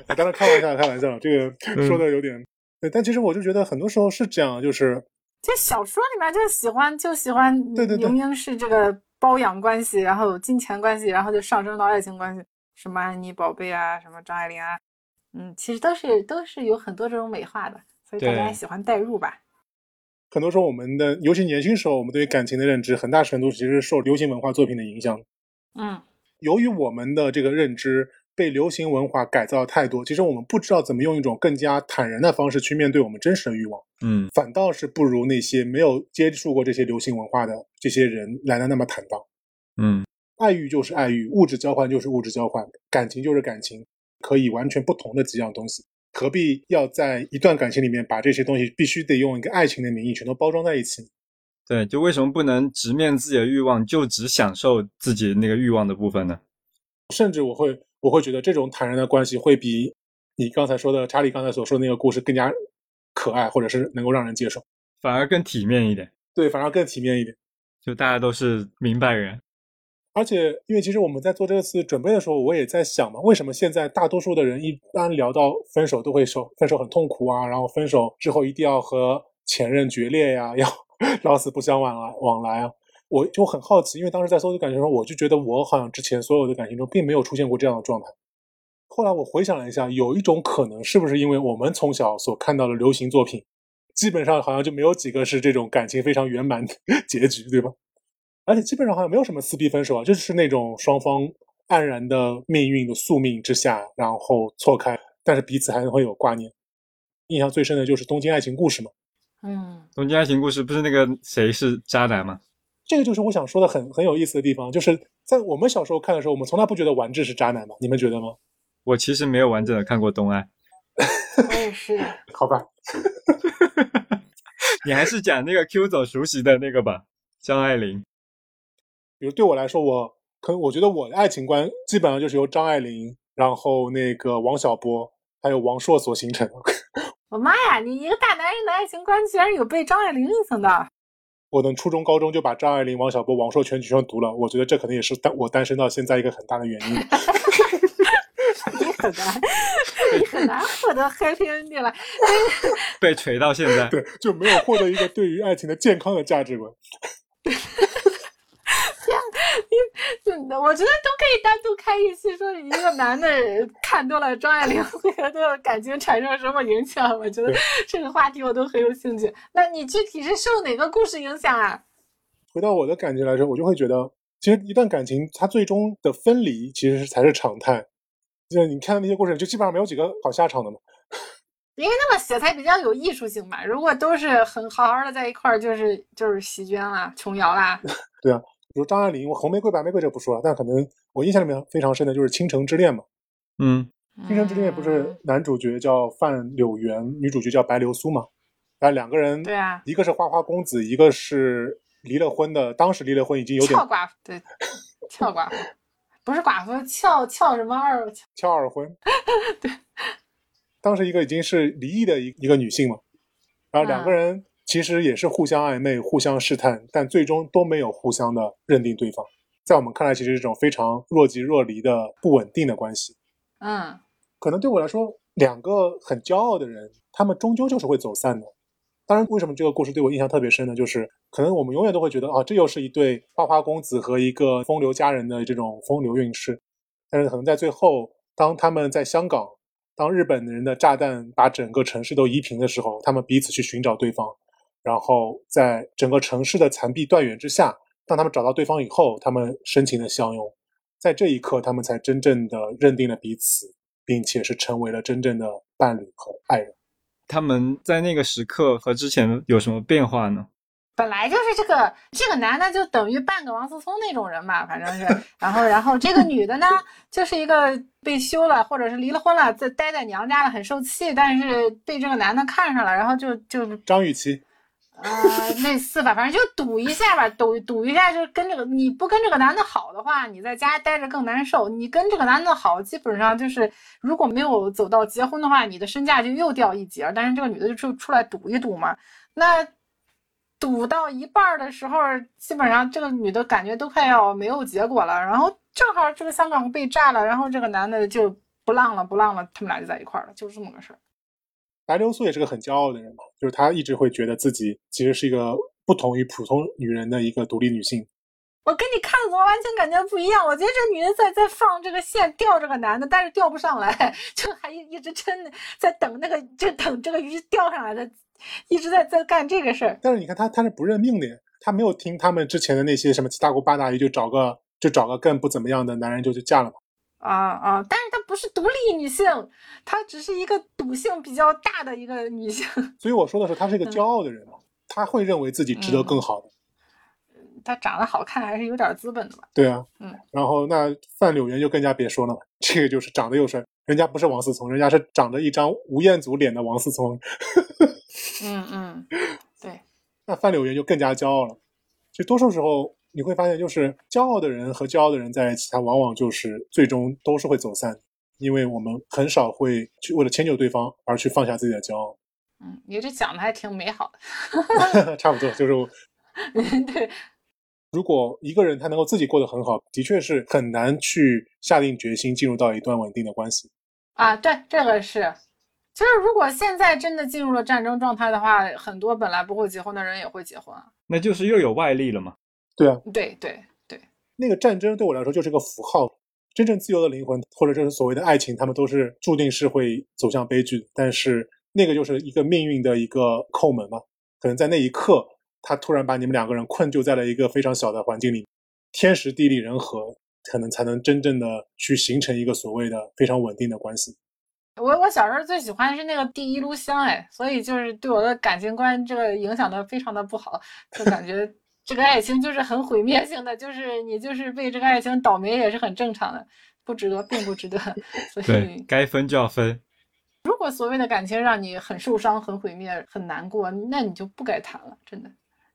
我当然开玩笑，开玩笑，这个说的有点对，但其实我就觉得很多时候是这样，就是这小说里面就喜欢就喜欢，对对对明明是这个包养关系，然后有金钱关系，然后就上升到爱情关系，什么安妮宝贝啊，什么张爱玲啊，嗯，其实都是都是有很多这种美化的，所以大家也喜欢代入吧。很多时候我们的，尤其年轻时候，我们对于感情的认知，很大程度其实是受流行文化作品的影响。嗯，由于我们的这个认知被流行文化改造太多，其实我们不知道怎么用一种更加坦然的方式去面对我们真实的欲望，嗯，反倒是不如那些没有接触过这些流行文化的这些人来的那么坦荡。嗯，爱欲就是爱欲，物质交换就是物质交换，感情就是感情，可以完全不同的几样东西，何必要在一段感情里面把这些东西必须得用一个爱情的名义全都包装在一起？对，就为什么不能直面自己的欲望，就只享受自己那个欲望的部分呢？甚至我会我会觉得这种坦然的关系会比你刚才说的查理刚才所说的那个故事更加可爱，或者是能够让人接受。反而更体面一点，对，反而更体面一点。就大家都是明白人。而且，因为其实我们在做这次准备的时候，我也在想嘛，为什么现在大多数的人一般聊到分手都会说分手很痛苦啊，然后分手之后一定要和前任决裂呀、要 老死不相往来往来啊？我就很好奇，因为当时在搜集感情的时候，我就觉得我好像之前所有的感情中并没有出现过这样的状态。后来我回想了一下，有一种可能是不是因为我们从小所看到的流行作品，基本上好像就没有几个是这种感情非常圆满的结局，对吧？而且基本上好像没有什么撕逼分手啊，就是那种双方黯然的命运的宿命之下，然后错开，但是彼此还会有挂念。印象最深的就是《东京爱情故事》嘛，嗯，东京爱情故事不是那个谁是渣男吗？这个就是我想说的很很有意思的地方，就是在我们小时候看的时候，我们从来不觉得丸治是渣男嘛，你们觉得吗？我其实没有完整的看过《东爱》，我也是。好吧，你还是讲那个 Q 总熟悉的那个吧，张爱玲。比如对我来说，我可能我觉得我的爱情观基本上就是由张爱玲，然后那个王小波还有王朔所形成的。我妈呀，你一个大男人的爱情观居然有被张爱玲影响的，我等初中、高中就把张爱玲、王小波、王朔全全读了，我觉得这可能也是单我单身到现在一个很大的原因。你很难，你很难获得 happy ending 了。被锤到现在，对，就没有获得一个对于爱情的健康的价值观。嗯，我觉得都可以单独开一期，说一个男的看多了张爱玲会对他的感情产生什么影响。我觉得这个话题我都很有兴趣。那你具体是受哪个故事影响啊？回到我的感觉来说，我就会觉得，其实一段感情它最终的分离其实是才是常态。就是你看那些故事，就基本上没有几个好下场的嘛。因为那么写才比较有艺术性嘛。如果都是很好好的在一块儿，就是就是席绢啦、琼瑶啦，比如张爱玲，我红玫瑰、白玫瑰这不说了，但可能我印象里面非常深的就是《倾城之恋》嘛。嗯，《倾城之恋》不是男主角叫范柳原，女主角叫白流苏嘛？然后两个人，对啊，一个是花花公子，一个是离了婚的，当时离了婚已经有点俏寡妇对，俏寡妇不是寡妇，俏俏什么二俏二婚。对，当时一个已经是离异的一一个女性嘛，然后两个人其实也是互相暧昧、互相试探，但最终都没有互相的认定对方。在我们看来，其实是一种非常若即若离的不稳定的关系。嗯可能对我来说，两个很骄傲的人，他们终究就是会走散的。当然，为什么这个故事对我印象特别深呢？就是可能我们永远都会觉得啊，这又是一对花花公子和一个风流佳人的这种风流韵事。但是可能在最后，当他们在香港，当日本人的炸弹把整个城市都夷平的时候，他们彼此去寻找对方，然后在整个城市的残壁断垣之下，当他们找到对方以后，他们深情的相拥，在这一刻，他们才真正的认定了彼此，并且是成为了真正的伴侣和爱人。他们在那个时刻和之前有什么变化呢？本来就是这个这个男的就等于半个王思聪那种人嘛，反正是，然后然后这个女的呢，就是一个被休了或者是离了婚了，在待在娘家了，很受气，但是被这个男的看上了，然后就就张雨绮，呃类似吧，反正就赌一下吧，赌赌一下，就是跟这个你不跟这个男的好的话，你在家待着更难受；你跟这个男的好，基本上就是如果没有走到结婚的话，你的身价就又掉一截。但是这个女的就出出来赌一赌嘛，那赌到一半的时候，基本上这个女的感觉都快要没有结果了，然后正好这个香港被炸了，然后这个男的就不浪了，不浪了，他们俩就在一块了，就是这么个事儿。白流苏也是个很骄傲的人嘛，就是她一直会觉得自己其实是一个不同于普通女人的一个独立女性。我跟你看的怎么完全感觉不一样？我觉得这女的在在放这个线钓这个男的，但是钓不上来，就还一一直抻在等那个，就等这个鱼钓上来的，一直在在干这个事儿。但是你看她，她是不认命的呀，她没有听他们之前的那些什么七大姑八大姨，就找个就找个更不怎么样的男人就去嫁了嘛。啊啊！但是她不是独立女性，她只是一个赌性比较大的一个女性。所以我说的是，她是一个骄傲的人嘛，她会认为自己值得更好的。她长得好看，还是有点资本的吧？对啊，嗯，然后那范柳园就更加别说了，这个就是长得又帅，人家不是王思聪，人家是长着一张吴彦祖脸的王思聪，嗯嗯，对，那范柳园就更加骄傲了。其实多数时候你会发现，就是骄傲的人和骄傲的人在一起，他往往就是最终都是会走散，因为我们很少会去为了迁就对方而去放下自己的骄傲。嗯，你这讲的还挺美好的。差不多就是，对，如果一个人他能够自己过得很好，的确是很难去下定决心进入到一段稳定的关系。啊，对，这个是，就是如果现在真的进入了战争状态的话，很多本来不会结婚的人也会结婚啊。那就是又有外力了嘛。对啊，对对对，那个战争对我来说就是个符号。真正自由的灵魂，或者这是所谓的爱情，他们都是注定是会走向悲剧。但是那个就是一个命运的一个叩门嘛，可能在那一刻，他突然把你们两个人困就在了一个非常小的环境里，天时地利人和，可能才能真正的去形成一个所谓的非常稳定的关系。我我小时候最喜欢的是那个第一炉香，哎，所以就是对我的感情观这个影响的非常的不好，就感觉这个爱情就是很毁灭性的，就是你就是被这个爱情倒霉也是很正常的，不值得，并不值得。所以，该分就要分。如果所谓的感情让你很受伤、很毁灭、很难过，那你就不该谈了，真的。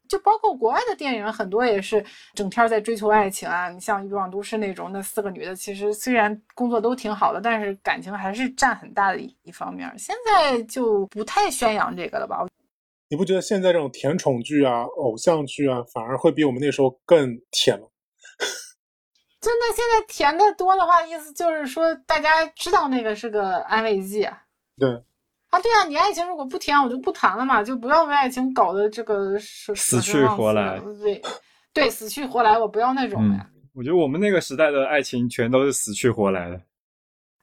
就包括国外的电影，很多也是整天在追求爱情啊。你像《欲望都市》那种，那四个女的其实虽然工作都挺好的，但是感情还是占很大的一一方面。现在就不太宣扬这个了吧？你不觉得现在这种甜宠剧啊、偶像剧啊，反而会比我们那时候更甜吗？真的，现在甜的多的话，意思就是说大家知道那个是个安慰剂啊。对，啊，对啊，你爱情如果不甜，我就不谈了嘛，就不要为爱情搞得这个死死去活来，对，对，死去活来，我不要那种嗯。我觉得我们那个时代的爱情全都是死去活来的。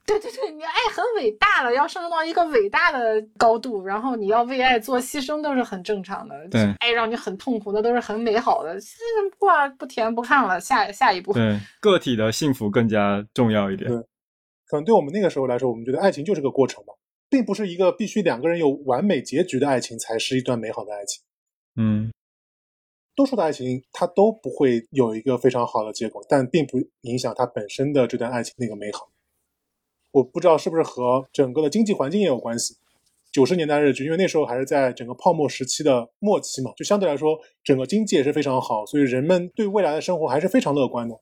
对对对，你爱很伟大了，要上升到一个伟大的高度，然后你要为爱做牺牲，都是很正常的。对爱让你很痛苦的，都是很美好的。现在不啊，不甜不看了，下下一步。对，个体的幸福更加重要一点。对可能对我们那个时候来说，我们觉得爱情就是个过程吧，并不是一个必须两个人有完美结局的爱情才是一段美好的爱情。嗯，多数的爱情它都不会有一个非常好的结果，但并不影响它本身的这段爱情那个美好。我不知道是不是和整个的经济环境也有关系。九十年代日剧，因为那时候还是在整个泡沫时期的末期嘛，就相对来说整个经济也是非常好，所以人们对未来的生活还是非常乐观的。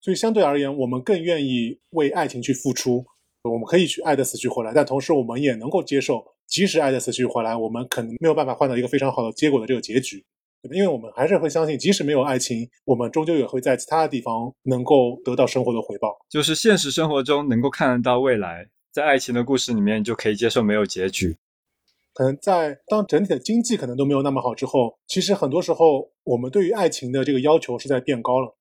所以相对而言，我们更愿意为爱情去付出，我们可以去爱的死去活来，但同时我们也能够接受，即使爱的死去活来，我们可能没有办法换到一个非常好的结果的这个结局。对吧因为我们还是会相信，即使没有爱情，我们终究也会在其他的地方能够得到生活的回报。就是现实生活中能够看得到未来，在爱情的故事里面就可以接受没有结局。可能在当整体的经济可能都没有那么好之后，其实很多时候我们对于爱情的这个要求是在变高了。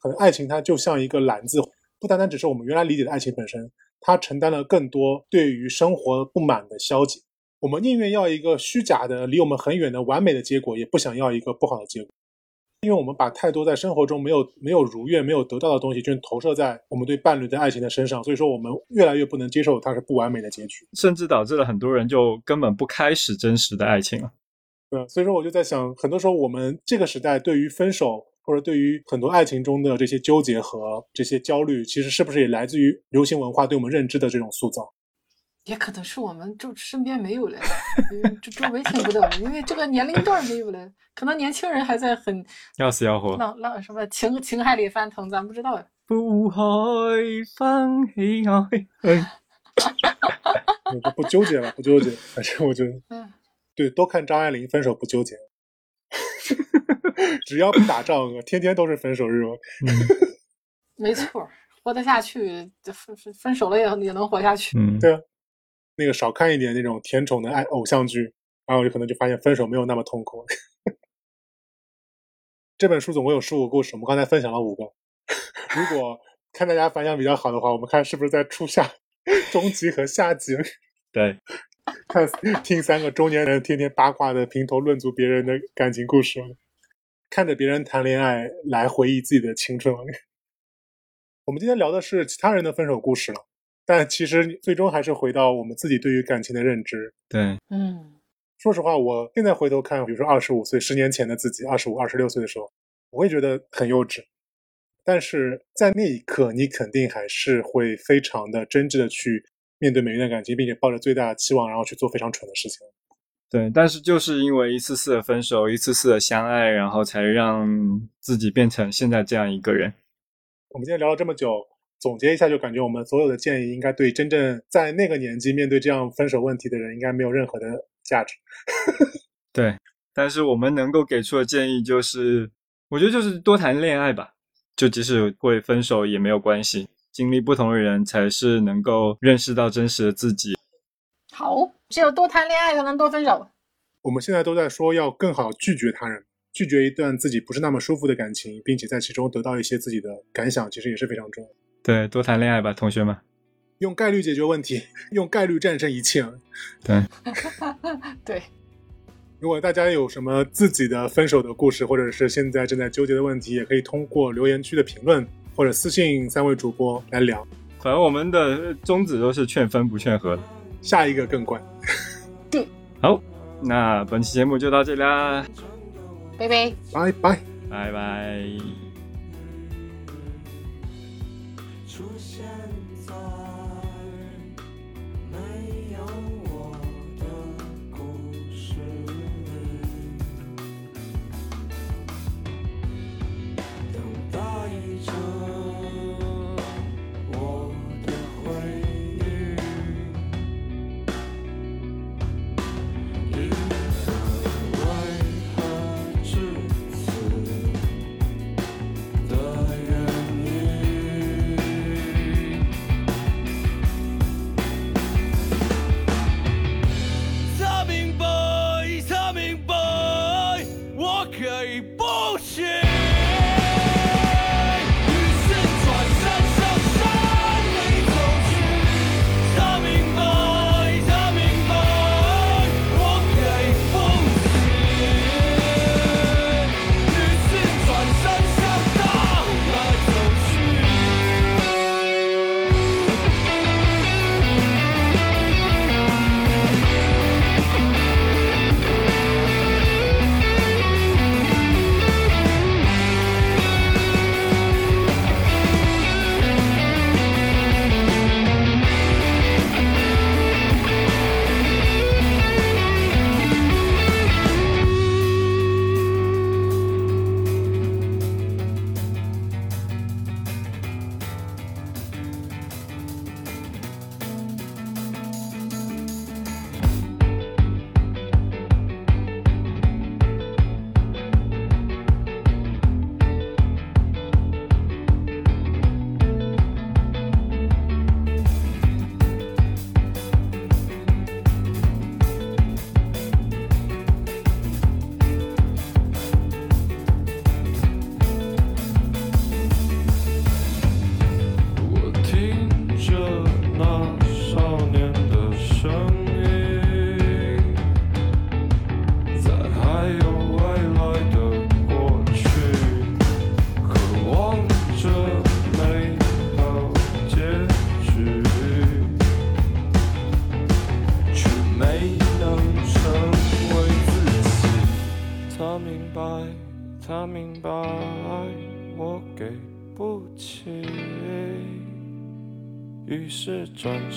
可能爱情它就像一个篮子，不单单只是我们原来理解的爱情本身，它承担了更多对于生活不满的消解。我们宁愿要一个虚假的、离我们很远的完美的结果，也不想要一个不好的结果。因为我们把太多在生活中没有没有如愿、没有得到的东西，就投射在我们对伴侣的爱情的身上，所以说我们越来越不能接受它是不完美的结局。甚至导致了很多人就根本不开始真实的爱情了。对，所以说我就在想，很多时候我们这个时代对于分手，或者对于很多爱情中的这些纠结和这些焦虑，其实是不是也来自于流行文化对我们认知的这种塑造？也可能是我们就身边没有了，嗯周周围听不到了，因为这个年龄段没有了，可能年轻人还在很要死要活。浪浪什么情情海里翻腾，咱不知道呀。不海放弃爱。我就不纠结了，不纠结，反正我就嗯，对多看张爱玲分手不纠结，只要不打仗，天天都是分手日。没错，活得下去，这分分分手了也也能活下去。嗯，对啊，那个少看一点那种甜宠的爱偶像剧，然后有可能就发现分手没有那么痛苦。这本书总共有十五个故事，我们刚才分享了五个。如果看大家反响比较好的话，我们看是不是在初夏中集和下集，对，看听三个中年人天天八卦的评头论足别人的感情故事，看着别人谈恋爱来回忆自己的青春。我们今天聊的是其他人的分手故事了，但其实最终还是回到我们自己对于感情的认知。对，嗯，说实话，我现在回头看，比如说二十五岁、十年前的自己，二十五、二十六岁的时候，我会觉得很幼稚。但是在那一刻，你肯定还是会非常的真挚的去面对每一段感情，并且抱着最大的期望，然后去做非常蠢的事情。对，但是就是因为一次次的分手，一次次的相爱，然后才让自己变成现在这样一个人。我们今天聊了这么久，总结一下，就感觉我们所有的建议应该对真正在那个年纪面对这样分手问题的人，应该没有任何的价值。对，但是我们能够给出的建议就是，我觉得就是多谈恋爱吧，就即使会分手也没有关系，经历不同的人才是能够认识到真实的自己。好，只有多谈恋爱才能多分手。我们现在都在说要更好拒绝他人，拒绝一段自己不是那么舒服的感情，并且在其中得到一些自己的感想，其实也是非常重要的。对，多谈恋爱吧，同学们。用概率解决问题，用概率战胜一切。对，对，如果大家有什么自己的分手的故事，或者是现在正在纠结的问题，也可以通过留言区的评论或者私信三位主播来聊。反正我们的宗旨都是劝分不劝和。下一个更怪。好，那本期节目就到这里啦，拜拜。拜拜。拜拜。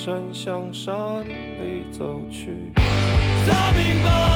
转身向山里走去。他，明白。